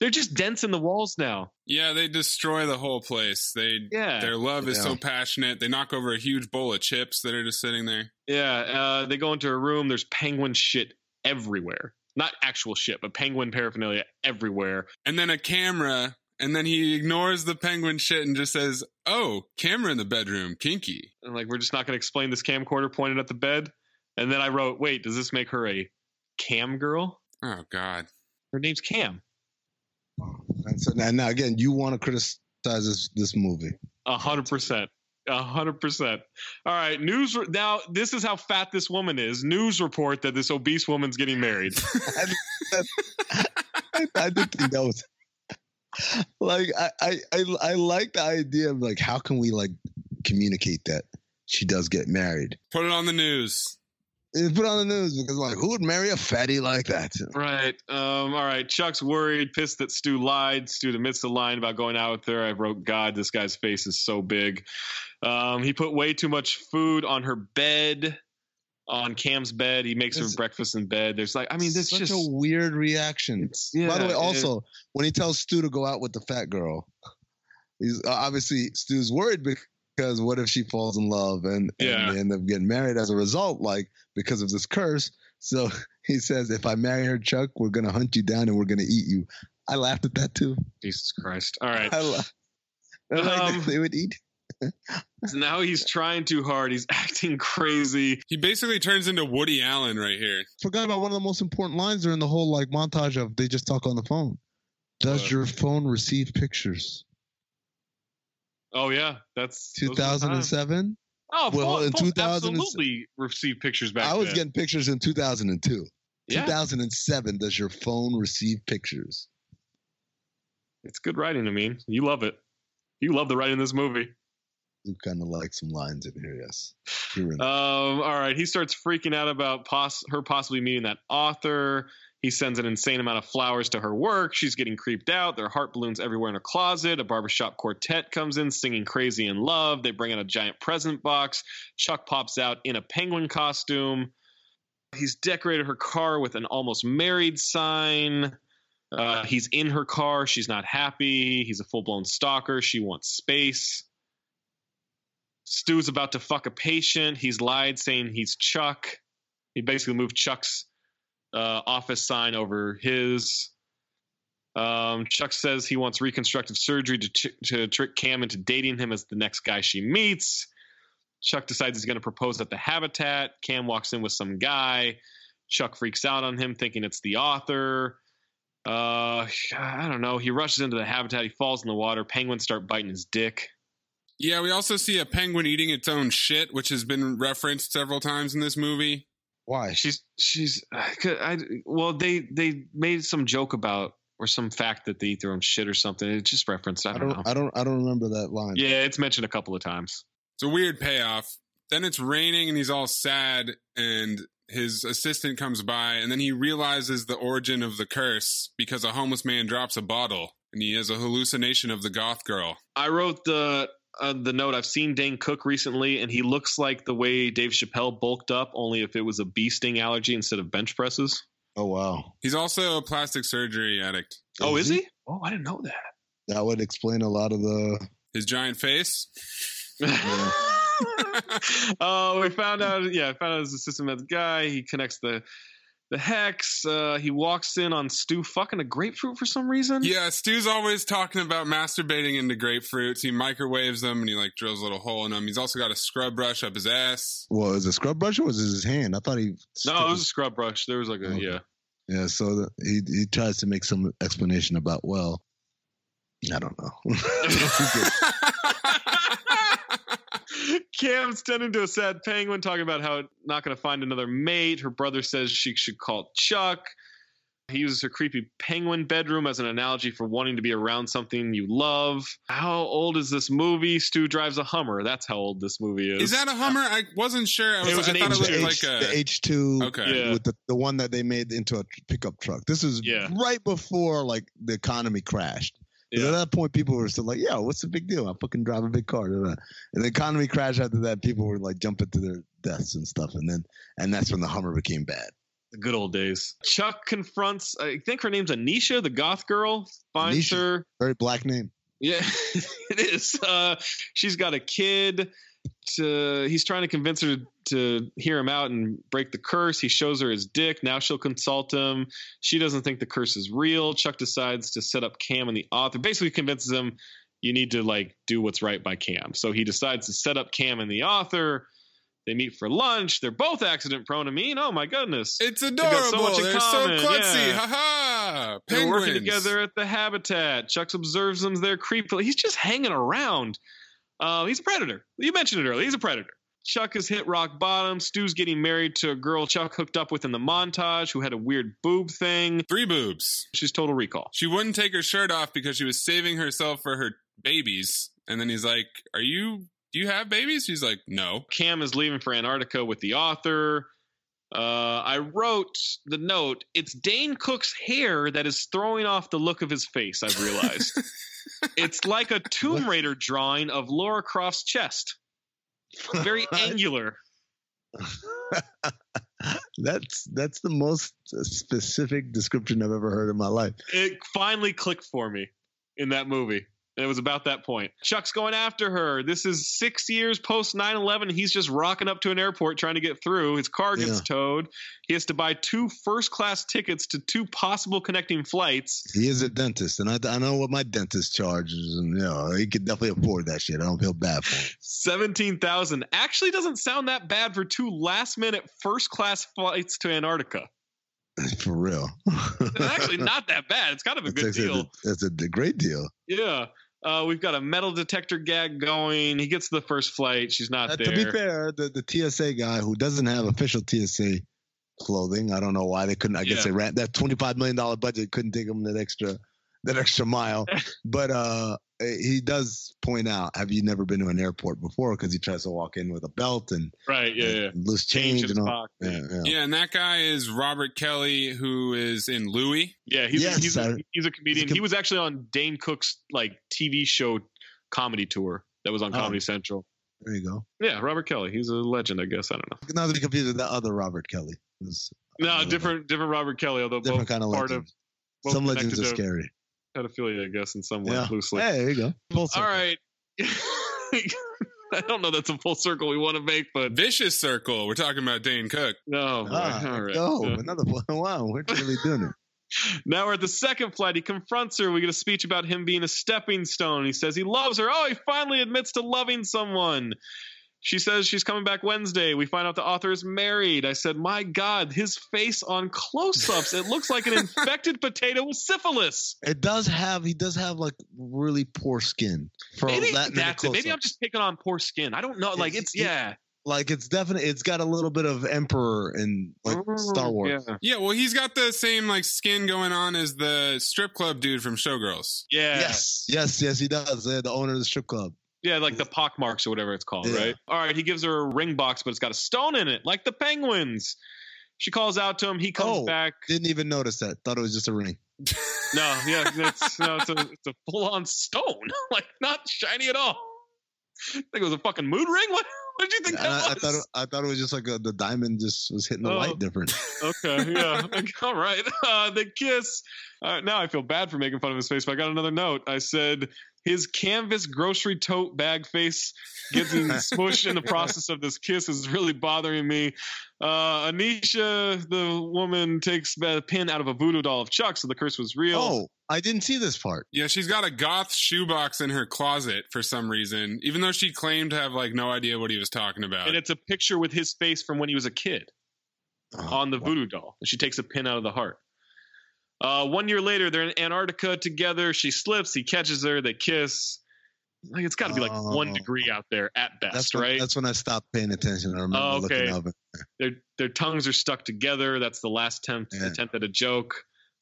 They're just dents in the walls now. Yeah, they destroy the whole place. They Yeah. their love is Yeah. so passionate. They knock over a huge bowl of chips that are just sitting there. Yeah, uh, they go into a room. There's penguin shit everywhere. Not actual shit, but penguin paraphernalia everywhere. And then a camera, and then he ignores the penguin shit and just says, "Oh, camera in the bedroom, kinky." And like, we're just not going to explain this camcorder pointed at the bed. And then I wrote, wait, does this make her a cam girl? Oh God. Her name's Cam. And so now, now again, you want to criticize this this movie? A hundred percent. A hundred percent. All right. News. re- Now, this is how fat this woman is. News report that this obese woman's getting married. I, I did think that was like I, I I I like the idea of like how can we like communicate that she does get married. Put it on the news. It's put on the news because like who would marry a fatty like that? Right. Um, all right. Chuck's worried, pissed that Stu lied. Stu admits the line about going out with her. I wrote, God, this guy's face is so big. Um, he put way too much food on her bed, on Cam's bed. He makes her breakfast in bed. There's like, I mean, there's such just a weird reaction. yeah, By the way, it- also when he tells Stu to go out with the fat girl, he's uh, obviously Stu's worried because what if she falls in love and, Yeah. they end up getting married as a result, like because of this curse. So he says, if I marry her, Chuck, we're gonna hunt you down and we're gonna eat you. I laughed at that too. Jesus Christ. All right. I. I like Um, they would eat. So now he's trying too hard. He's acting crazy. He basically turns into Woody Allen right here. Forgot about one of the most important lines during the whole like montage of they just talk on the phone. Does What? your phone receive pictures? Oh yeah, that's those were the times. 2007. Oh, Well, phone- in 2000 absolutely received pictures back. I was then. getting pictures in 2002. Yeah. 2007. Does your phone receive pictures? It's good writing. I mean, you love it. You love the writing in this movie. You kind of like some lines in here, yes. In. Um, all right. He starts freaking out about poss- her possibly meeting that author. He sends an insane amount of flowers to her work. She's getting creeped out. There are heart balloons everywhere in her closet. A barbershop quartet comes in singing Crazy in Love. They bring in a giant present box. Chuck pops out in a penguin costume. He's decorated her car with an almost married sign. Uh, he's in her car. She's not happy. He's a full blown stalker. She wants space. Stu's about to fuck a patient. He's lied saying he's Chuck. He basically moved Chuck's uh, office sign over his. Um, Chuck says he wants reconstructive surgery to, t- to trick Cam into dating him as the next guy she meets. Chuck decides he's going to propose at the Habitat. Cam walks in with some guy. Chuck freaks out on him, thinking it's the author. Uh, I don't know. He rushes into the Habitat. He falls in the water. Penguins start biting his dick. Yeah, we also see a penguin eating its own shit, which has been referenced several times in this movie. Why? She's she's I, I well they they made some joke about or some fact that they eat their own shit or something. It just referenced. I I don't, don't. know. I don't. I don't remember that line. yeah, it's mentioned a couple of times. It's a weird payoff. Then it's raining and he's all sad, and his assistant comes by, and then he realizes the origin of the curse because a homeless man drops a bottle, and he has a hallucination of the goth girl. I wrote the uh, the note. I've seen Dane Cook recently, and he looks like the way Dave Chappelle bulked up, only if it was a bee sting allergy instead of bench presses. Oh wow. He's also a plastic surgery addict. Oh, is he? Oh, I didn't know that. That would explain a lot of the. His giant face. oh, we found out. Yeah, I found out his assistant met the guy. He connects the the hex. Uh, he walks in on Stu fucking a grapefruit for some reason. Yeah, Stu's always talking about masturbating into grapefruits. He microwaves them and he like drills a little hole in them. He's also got a scrub brush up his ass. Well, is it a scrub brush or was it his hand? I thought he. No, it was a scrub brush. There was like a Okay. yeah. Yeah, so the, he he tries to make some explanation about well, I don't know. Cam's tending to a sad penguin, talking about how not going to find another mate. Her brother says she should call Chuck. He uses her creepy penguin bedroom as an analogy for wanting to be around something you love. How old is this movie? Stu drives a Hummer. That's how old this movie is. Is that a Hummer? I wasn't sure. I, was, It was I an thought it H2. like a. the H two Okay. Yeah. with the, the one that they made into a pickup truck. This is Yeah. right before like the economy crashed. Yeah. At that point, people were still like, "Yeah, what's the big deal? I fucking drive a big car." And the economy crashed after that. People were like jumping to their deaths and stuff, and then and that's when the Hummer became bad. The good old days. Chuck confronts, I think her name's Anisha, the goth girl, finds Anisha. her. Very black name. Yeah, it is. Uh, she's got a kid. To, he's trying to convince her to hear him out and break the curse. He shows her his dick. Now she'll consult him. She doesn't think the curse is real. Chuck decides to set up Cam and the author. Basically convinces him you need to like do what's right by Cam. So he decides to set up Cam and the author. They meet for lunch. They're both accident prone. I mean, oh my goodness. It's adorable. so much in They're common, so klutzy. yeah. Ha ha. They're working together at the habitat. Chuck observes them there creepily. He's just hanging around. Uh, he's a predator. You mentioned it earlier. He's a predator. Chuck has hit rock bottom. Stu's getting married to a girl Chuck hooked up with in the montage who had a weird boob thing. Three boobs. She's total recall. She wouldn't take her shirt off because she was saving herself for her babies. And then he's like, Are you, do you have babies? She's like, No. Cam is leaving for Antarctica with the author. Uh, I wrote the note. It's Dane Cook's hair that is throwing off the look of his face. I've realized it's like a Tomb Raider drawing of Laura Croft's chest. Very angular. That's that's the most specific description I've ever heard in my life. It finally clicked for me in that movie. It was about that point. Chuck's going after her. This is six years post 9 11. He's just rocking up to an airport trying to get through. His car gets Yeah. towed. He has to buy two first class tickets to two possible connecting flights. He is a dentist, and I, I know what my dentist charges, and you know he could definitely afford that shit. I don't feel bad for him. 17,000 actually doesn't sound that bad for two last minute first class flights to Antarctica. for real. It's actually not that bad. It's kind of a good It's, a, deal. it's a great deal. Yeah. Uh, we've got a metal detector gag going. He gets to the first flight. She's not Uh, there. to be fair, the, the TSA guy who doesn't have official TSA clothing, I don't know why they couldn't. I guess Yeah. they ran that twenty five million dollar budget couldn't take him that extra that extra mile. but uh, Eh, he does point out, "Have you never been to an airport before?" Because he tries to walk in with a belt and, Right, yeah, yeah. and loose Change change and all. Yeah, yeah. Yeah, and that guy is Robert Kelly, who is in Louie. Yeah, he's, Yes, a, he's, a, I- he's a comedian. he's a com- he was actually on Dane Cook's like TV show comedy tour that was on Oh. Comedy Central. There you go. Yeah, Robert Kelly. He's a legend, I guess. I don't know. Not to be confused with the other Robert Kelly. Who's No, another different, different Robert Kelly. Although different both kind of part legend. of both Some legends connected are to scary. Pedophilia, I guess, in some way, Yeah. loosely. Hey, there you go. Full All I don't know. That's a full circle we want to make, but Vicious Circle. We're talking about Dane Cook. no. Ah, all right. go. Yeah. Another one. Wow, we're really doing it. Now we're at the second flight. He confronts her. We get a speech about him being a stepping stone. He says he loves her. Oh, he finally admits to loving someone. She says she's coming back Wednesday. We find out the author is married. I said, My God, his face on close ups. It looks like an infected potato with syphilis. It does have. He does have like really poor skin. For Maybe that many that's it. Maybe I'm just picking on poor skin. I don't know. Like, it's, It's- it- yeah. like it's definitely. It's got a little bit of Emperor in like mm, Star Wars. Yeah. Yeah, well, he's got the same like skin going on as the strip club dude from Showgirls. Yeah. Yes, yes, yes. He does. Yeah, the owner of the strip club. Yeah, like the pock marks or whatever it's called, Yeah. right? All right, he gives her a ring box, but it's got a stone in it, like the penguins. She calls out to him. He comes Oh. back. Didn't even notice that. Thought it was just a ring. No, yeah, it's, no, it's a, it's a full on stone, like not shiny at all. I think it was a fucking mood ring. What, what did you think I, I thought. It, I thought it was just like a, the diamond just was hitting the Oh. light different. okay, yeah, all right. Uh, the kiss. Uh, now I feel bad for making fun of his face, but I got another note. I said his canvas grocery tote bag face getting smushed in the process of this kiss is really bothering me. Uh, Anisha, the woman, takes a pin out of a voodoo doll of Chuck, so the curse was real. Oh, I didn't see this part. Yeah, she's got a goth shoebox in her closet for some reason, even though she claimed to have like no idea what he was talking about. and it's a picture with his face from when he was a kid Oh, on the voodoo doll. And she takes a pin out of the heart. Uh, one year later, they're in Antarctica together. She slips. He catches her. They kiss. Like it's got to be like one Oh. degree out there at best, That's when, right? that's when I stopped paying attention. I remember Oh, okay. looking up. Their their tongues are stuck together. That's the last attempt Yeah. attempt at a joke.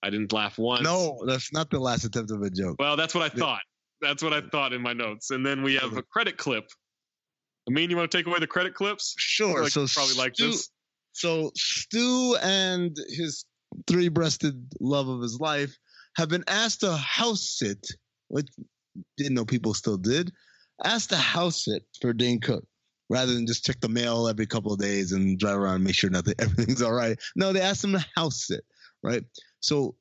I didn't laugh once. No, that's not the last attempt of a joke. Well, that's what I thought. That's what I thought in my notes. And then we have a credit clip. I mean, you want to take away the credit clips? Sure. like so probably like this. So Stu and his three-breasted love of his life have been asked to house sit, which didn't know people still did, asked to house sit for Dane Cook rather than just check the mail every couple of days and drive around and make sure nothing everything's all right. No, they asked him to house sit, right? So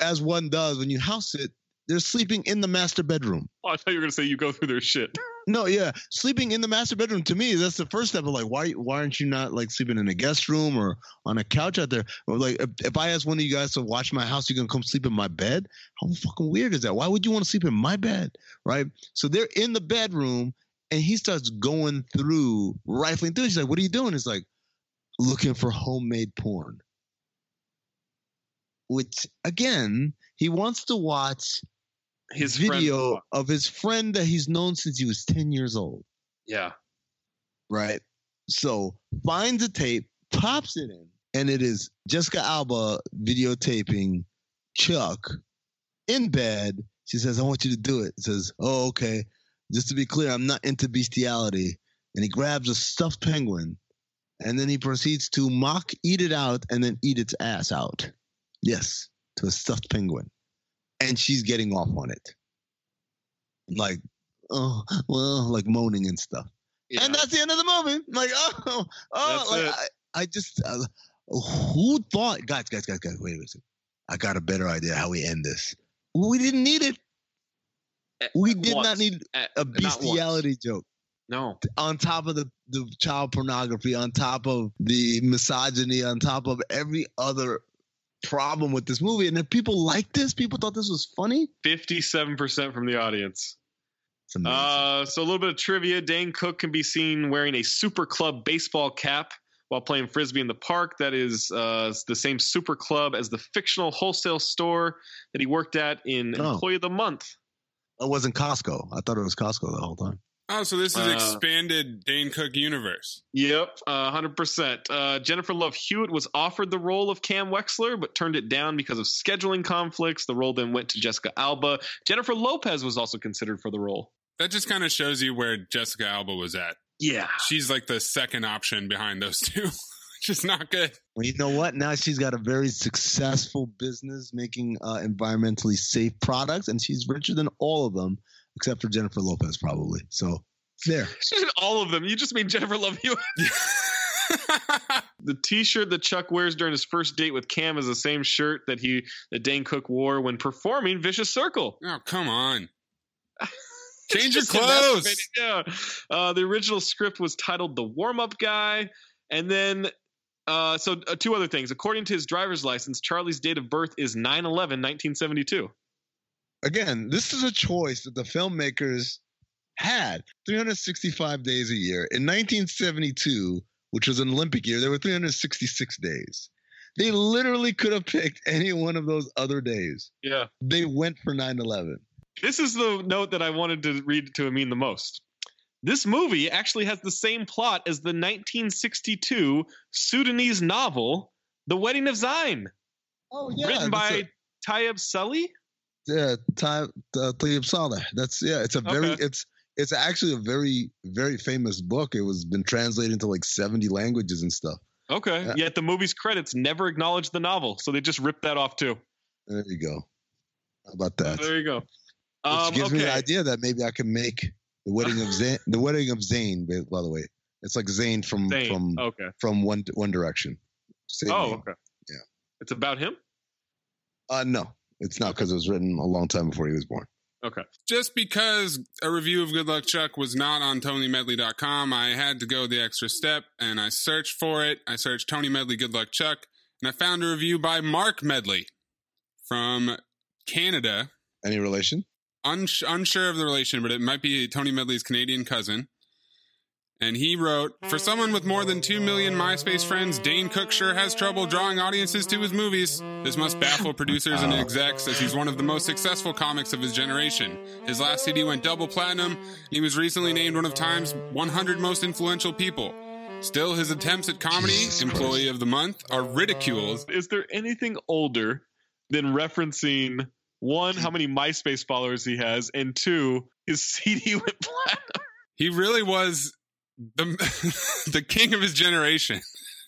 as one does when you house sit, they're sleeping in the master bedroom. Oh, I thought you were gonna say you go through their shit. No, yeah, sleeping in the master bedroom to me that's the first step of like why why aren't you not like sleeping in a guest room or on a couch out there? Or like if, if I ask one of you guys to watch my house, you gonna come sleep in my bed? How fucking weird is that? Why would you want to sleep in my bed, right? So they're in the bedroom and he starts going through rifling through. She's like, "What are you doing?" It's like looking for homemade porn. Which again, he wants to watch His friend- video of his friend that he's known since he was 10 years old, Yeah. right? So finds a tape, pops it in, and it is Jessica Alba videotaping Chuck in bed. She says, I want you to do it. He says, Oh, okay. Just to be clear, I'm not into bestiality. And he grabs a stuffed penguin and then he proceeds to mock, eat it out, and then eat its ass out. Yes, to a stuffed penguin. And she's getting off on it. Like, oh, well, like moaning and stuff. And that's the end of the movie. Like, oh, oh, That's like. I, I just, uh, who thought, guys, guys, guys, guys, wait a second. I got a better idea how we end this. We didn't need it. We did not need a bestiality joke No. on top of the, the child pornography, on top of the misogyny, on top of every other problem with this movie. And if people liked this, people thought this was funny. Fifty-seven percent from the audience. It's amazing. Uh, so a little bit of trivia: Dane Cook can be seen wearing a Super Club baseball cap while playing frisbee in the park. That is uh, the same Super Club as the fictional wholesale store that he worked at in Oh. Employee of the Month. it wasn't Costco. I thought it was Costco the whole time. Oh, so this is Uh, expanded Dane Cook universe. Yep, uh, hundred percent. Uh, Jennifer Love Hewitt was offered the role of Cam Wexler, but turned it down because of scheduling conflicts. The role then went to Jessica Alba. Jennifer Lopez was also considered for the role. That just kind of shows you where Jessica Alba was at. Yeah, She's like the second option behind those two, which is not good. Well, you know what? Now she's got a very successful business making uh, environmentally safe products, and she's richer than all of them, except for Jennifer Lopez, probably. So there. all of them. You just mean Jennifer Love Hewitt. the T-shirt that Chuck wears during his first date with Cam is the same shirt that he that Dane Cook wore when performing Vicious Circle. Oh, come on. Change your clothes. Yeah. Uh, the original script was titled "The Warm Up Guy," and then. Uh, so uh, two other things. According to his driver's license, Charlie's date of birth is 9-11-1972. Again, this is a choice that the filmmakers had 365 days a year. In 1972, which was an Olympic year, there were 366 days. They literally could have picked any one of those other days. Yeah. They went for 9 11. This is the note that I wanted to read to Amin the most. This movie actually has the same plot as the 1962 Sudanese novel, The Wedding of Zein, Oh, written by Tayeb Sully. Yeah, Ty, uh, Tayeb Salih. That's yeah. It's a very Okay. it's it's actually a very very famous book. It was been translated into like seventy languages and stuff. Okay. Yeah. Yet the movie's credits never acknowledge the novel, so they just ripped that off too. There you go. How about that? There you go. Which Um, gives me the idea that maybe I can make the wedding of Zayn. the wedding of Zayn. By the way, it's like Zayn from Zayn, from okay. from One One Direction. Same Oh, name. okay. Yeah. It's about him. Uh, no, it's not because it was written a long time before he was born. Okay. Just because a review of Good Luck Chuck was not on TonyMedley.com, I had to go the extra step and I searched for it. I searched Tony Medley Good Luck Chuck and I found a review by Mark Medley from Canada. Any relation? Uns- unsure of the relation, but it might be Tony Medley's Canadian cousin. And he wrote, For someone with more than 2 million MySpace friends, Dane Cook sure has trouble drawing audiences to his movies. This must baffle producers and execs as he's one of the most successful comics of his generation. His last CD went double platinum, and he was recently named one of Time's 100 most influential people. Still, his attempts at comedy, Employee of the Month, are ridiculed. Is there anything older than referencing one how many MySpace followers he has, and two his CD went platinum. He really was the the king of his generation.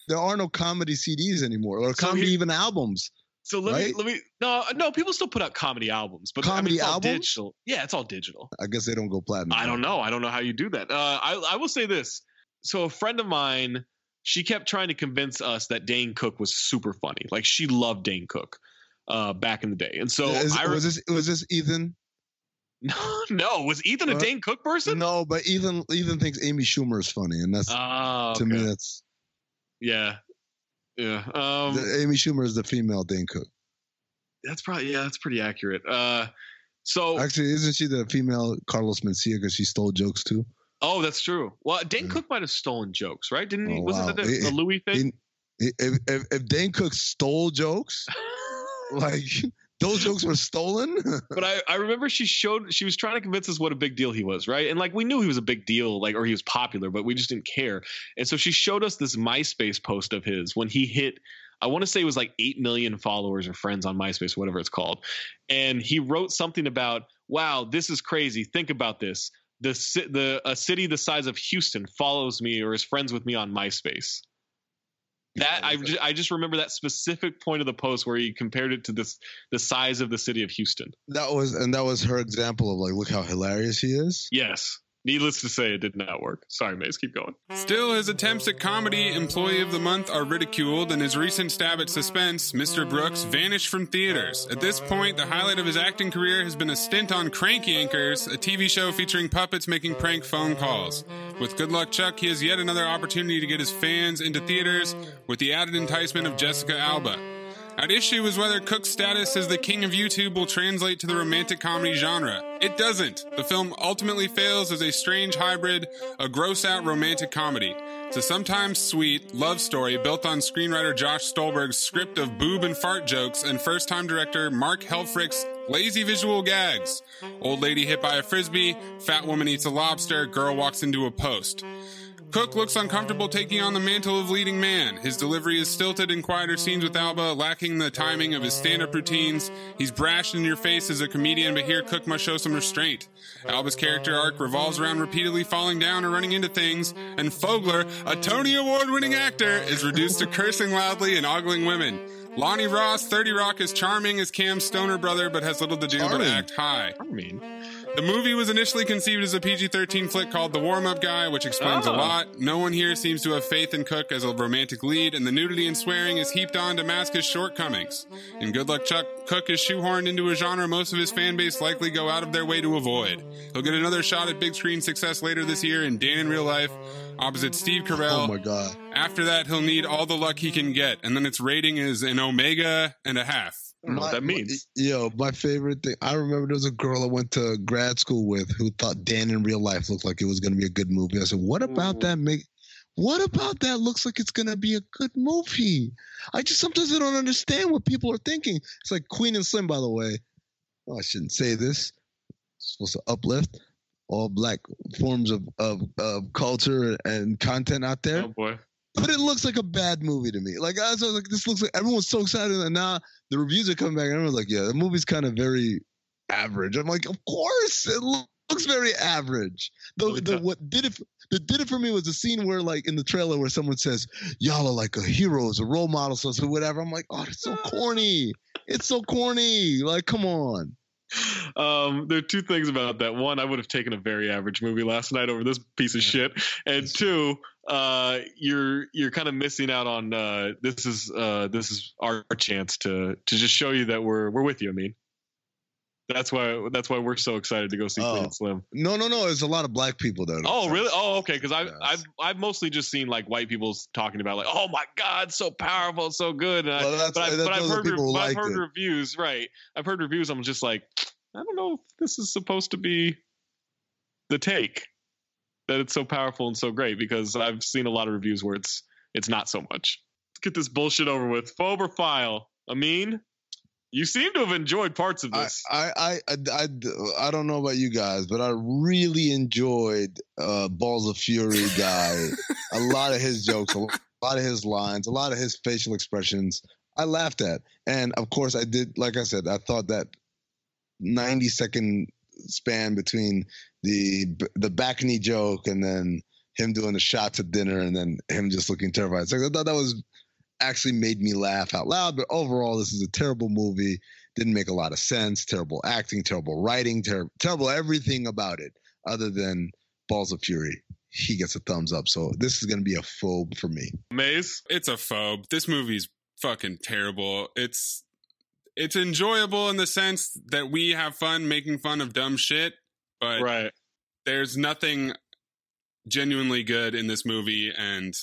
There are no comedy CDs anymore, or So comedy he- even albums. So let me let me no no people still put out comedy albums, but I mean, Comedy albums? digital. Yeah, it's all digital. I guess they don't go platinum. I don't know. I don't know how you do that. Uh, I I will say this. So a friend of mine, she kept trying to convince us that Dane Cook was super funny. Like she loved Dane Cook uh, back in the day, and so Is- I re- was this was this Ethan? no no was Ethan a Uh, Dane Cook person? No, but Ethan Ethan thinks Amy Schumer is funny, and that's Oh, to me that's yeah, yeah. Um, the, Amy Schumer is the female Dane Cook. that's probably yeah, that's pretty accurate. Uh, so Actually, isn't she the female Carlos Mencia because she stole jokes too? oh, that's true. Well, Dane Cook might have stolen jokes, right? Didn't he? Oh, Wasn't wow. that He- the, the Louis thing? He- if, if if Dane Cook stole jokes, like those jokes were stolen. but I, I remember she showed she was trying to convince us what a big deal he was, right? And like we knew he was a big deal, like or he was popular, but we just didn't care. And so she showed us this MySpace post of his when he hit I want to say it was like 8 million followers or friends on MySpace, whatever it's called. And he wrote something about, "Wow, this is crazy. Think about this. The the a city the size of Houston follows me or is friends with me on MySpace." That I just, I just remember that specific point of the post where he compared it to this the size of the city of Houston. that was and that was her example of like, look how hilarious he is. Yes. Needless to say, it did not work. Sorry, Mayes. Keep going. Still, his attempts at comedy Employee of the Month are ridiculed, and his recent stab at suspense, Mr. Brooks, vanished from theaters. At this point, the highlight of his acting career has been a stint on Crank Yankers, a TV show featuring puppets making prank phone calls. With Good Luck Chuck, he has yet another opportunity to get his fans into theaters with the added enticement of Jessica Alba. At issue is whether Cook's status as the king of YouTube will translate to the romantic comedy genre. It doesn't. The film ultimately fails as a strange hybrid, a gross out romantic comedy. It's a sometimes sweet love story built on screenwriter Josh Stolberg's script of boob and fart jokes and first time director Mark Helfrich's lazy visual gags. Old lady hit by a frisbee, fat woman eats a lobster, girl walks into a post. Cook looks uncomfortable taking on the mantle of leading man. His delivery is stilted in quieter scenes with Alba, lacking the timing of his stand up routines. He's brash in your face as a comedian, but here Cook must show some restraint. Alba's character arc revolves around repeatedly falling down or running into things, and Fogler, a Tony Award winning actor, is reduced to cursing loudly and ogling women. Lonny Ross, 30 Rock, is charming as Cam's stoner brother, but has little to do but act high. I mean, The movie was initially conceived as a PG 13 flick called The Warm Up Guy, which explains a Oh. lot. No one here seems to have faith in Cook as a romantic lead, and the nudity and swearing is heaped on to mask his shortcomings. In Good Luck Chuck, Cook is shoehorned into a genre most of his fan base likely go out of their way to avoid. He'll get another shot at big screen success later this year in Dan in Real Life, opposite Steve Carell. Oh my god. After that, he'll need all the luck he can get, and then its rating is an omega and a half. Know what that means. Yo, my favorite thing. I remember there was a girl I went to grad school with who thought Dan in real life looked like it was going to be a good movie. I said, "What about mm. that make? What about that looks like it's going to be a good movie?" I just sometimes I don't understand what people are thinking. It's like Queen and Slim, by the way. Oh, I shouldn't say this. It's supposed to uplift all black forms of of, of culture and content out there Oh boy. But it looks like a bad movie to me. Like I was like, this looks like everyone's so excited, and now the reviews are coming back, and everyone's like, yeah, the movie's kind of very average. I'm like, of course, it looks very average. The, Really the what did it that did it for me was the scene where like in the trailer where someone says, y'all are like a hero, heroes, a role model, so so whatever. I'm like, oh, it's so corny. It's so corny. Like, come on. Um, there are two things about that. One, I would have taken a very average movie last night over this piece of shit. And two, uh, you're you're kind of missing out on uh, this is uh, this is our chance to to just show you that we're we're with you. I mean, that's why that's why we're so excited to go see Oh. Slim. No, no, no. There's a lot of black people there. Oh, really? Oh, okay. Because I've Yes. I've I've mostly just seen like white people talking about like, oh my god, so powerful, so good. And Well, that's- but, I, but I've heard re- but I've heard it. reviews, right? I've heard reviews. I'm just like, I don't know if this is supposed to be the take that it's so powerful and so great because I've seen a lot of reviews where it's it's not so much. Let's get this bullshit over with. Phobe or file? Amin, you seem to have enjoyed parts of this. I, I, I, I, I don't know about you guys, but I really enjoyed uh, Balls of Fury guy. a lot of his jokes, a lot of his lines, a lot of his facial expressions. I laughed at. And of course, I did. Like I said, I thought that ninety second span between the the back knee joke and then him doing the shots at dinner and then him just looking terrified. So I thought that was actually made me laugh out loud. But overall, this is a terrible movie. Didn't make a lot of sense. Terrible acting, terrible writing, ter- terrible everything about it, other than Balls of Fury. He gets a thumbs up. So this is going to be a phobe for me. Mayes? It's a phobe. This movie's fucking terrible. It's it's enjoyable in the sense that we have fun making fun of dumb shit, but right. there's nothing genuinely good in this movie and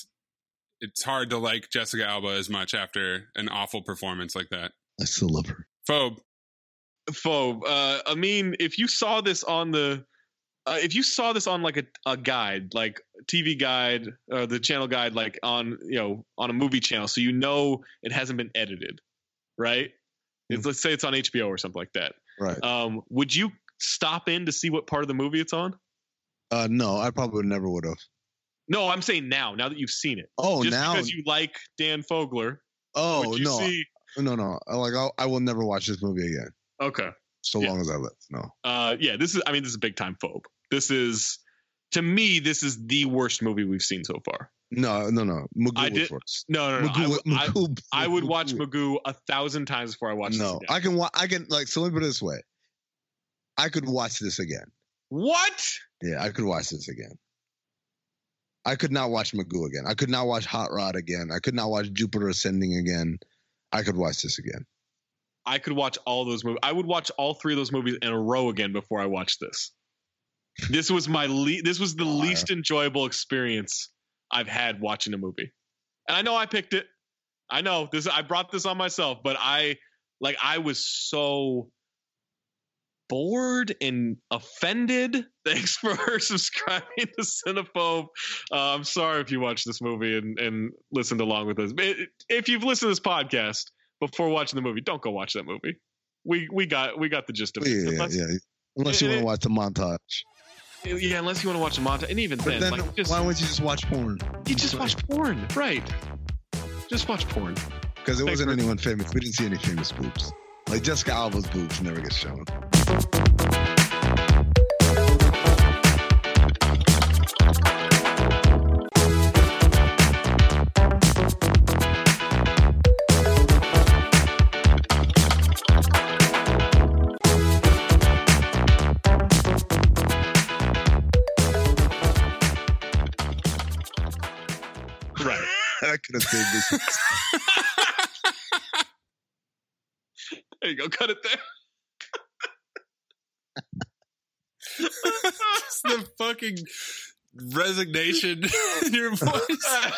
it's hard to like Jessica Alba as much after an awful performance like that. I still love her. Phobe. Phobe. Uh, I mean, if you saw this on the, uh, if you saw this on like a, a guide, like TV guide, or the channel guide, like on you know on a movie channel, so you know it hasn't been edited, right? It's, let's say it's on HBO or something like that. Right. Um, would you stop in to see what part of the movie it's on? Uh, no, I probably never would have. No, I'm saying now. Now that you've seen it. Oh, Just now- because you like Dan Fogler. Oh you no, see- no, no. Like I'll, I will never watch this movie again. Okay. So Yeah. long as I live. No. Uh, yeah, this is. I mean, this is a big time phobe. This is, to me, this is the worst movie we've seen so far. No, no, no. Magoo I was did. worse. No, no, no. I, Magoo- I- Magoo- I would watch Magoo- a thousand times before I watch this. No. I can. Wa- I can like. So let me put it this way. I could watch this again. What? Yeah, I could watch this again. I could not watch Magoo again. I could not watch Hot Rod again. I could not watch Jupiter Ascending again. I could watch this again. I could watch all those movies. I would watch all three of those movies in a row again before I watched this. This was my le- This was the least enjoyable experience I've had watching a movie. And I know I picked it. I know this. I brought this on myself, but I like. I was so bored and offended. Thanks for subscribing to Cinephobe. Uh, I'm sorry if you watched this movie and, and listened along with us. If you've listened to this podcast before watching the movie, don't go watch that movie. We we got we got the gist of it. Yeah, Unless- yeah. Unless you want to watch the montage. yeah, unless you want to watch the montage, and even then, then, like, just, why wouldn't you just watch porn? you just watch porn, right? Just watch porn. Because it Thanks wasn't anyone famous. We didn't see any famous boobs. Like Jessica Alba's boobs never get shown. There you go. Cut it there. Just the fucking resignation in your voice.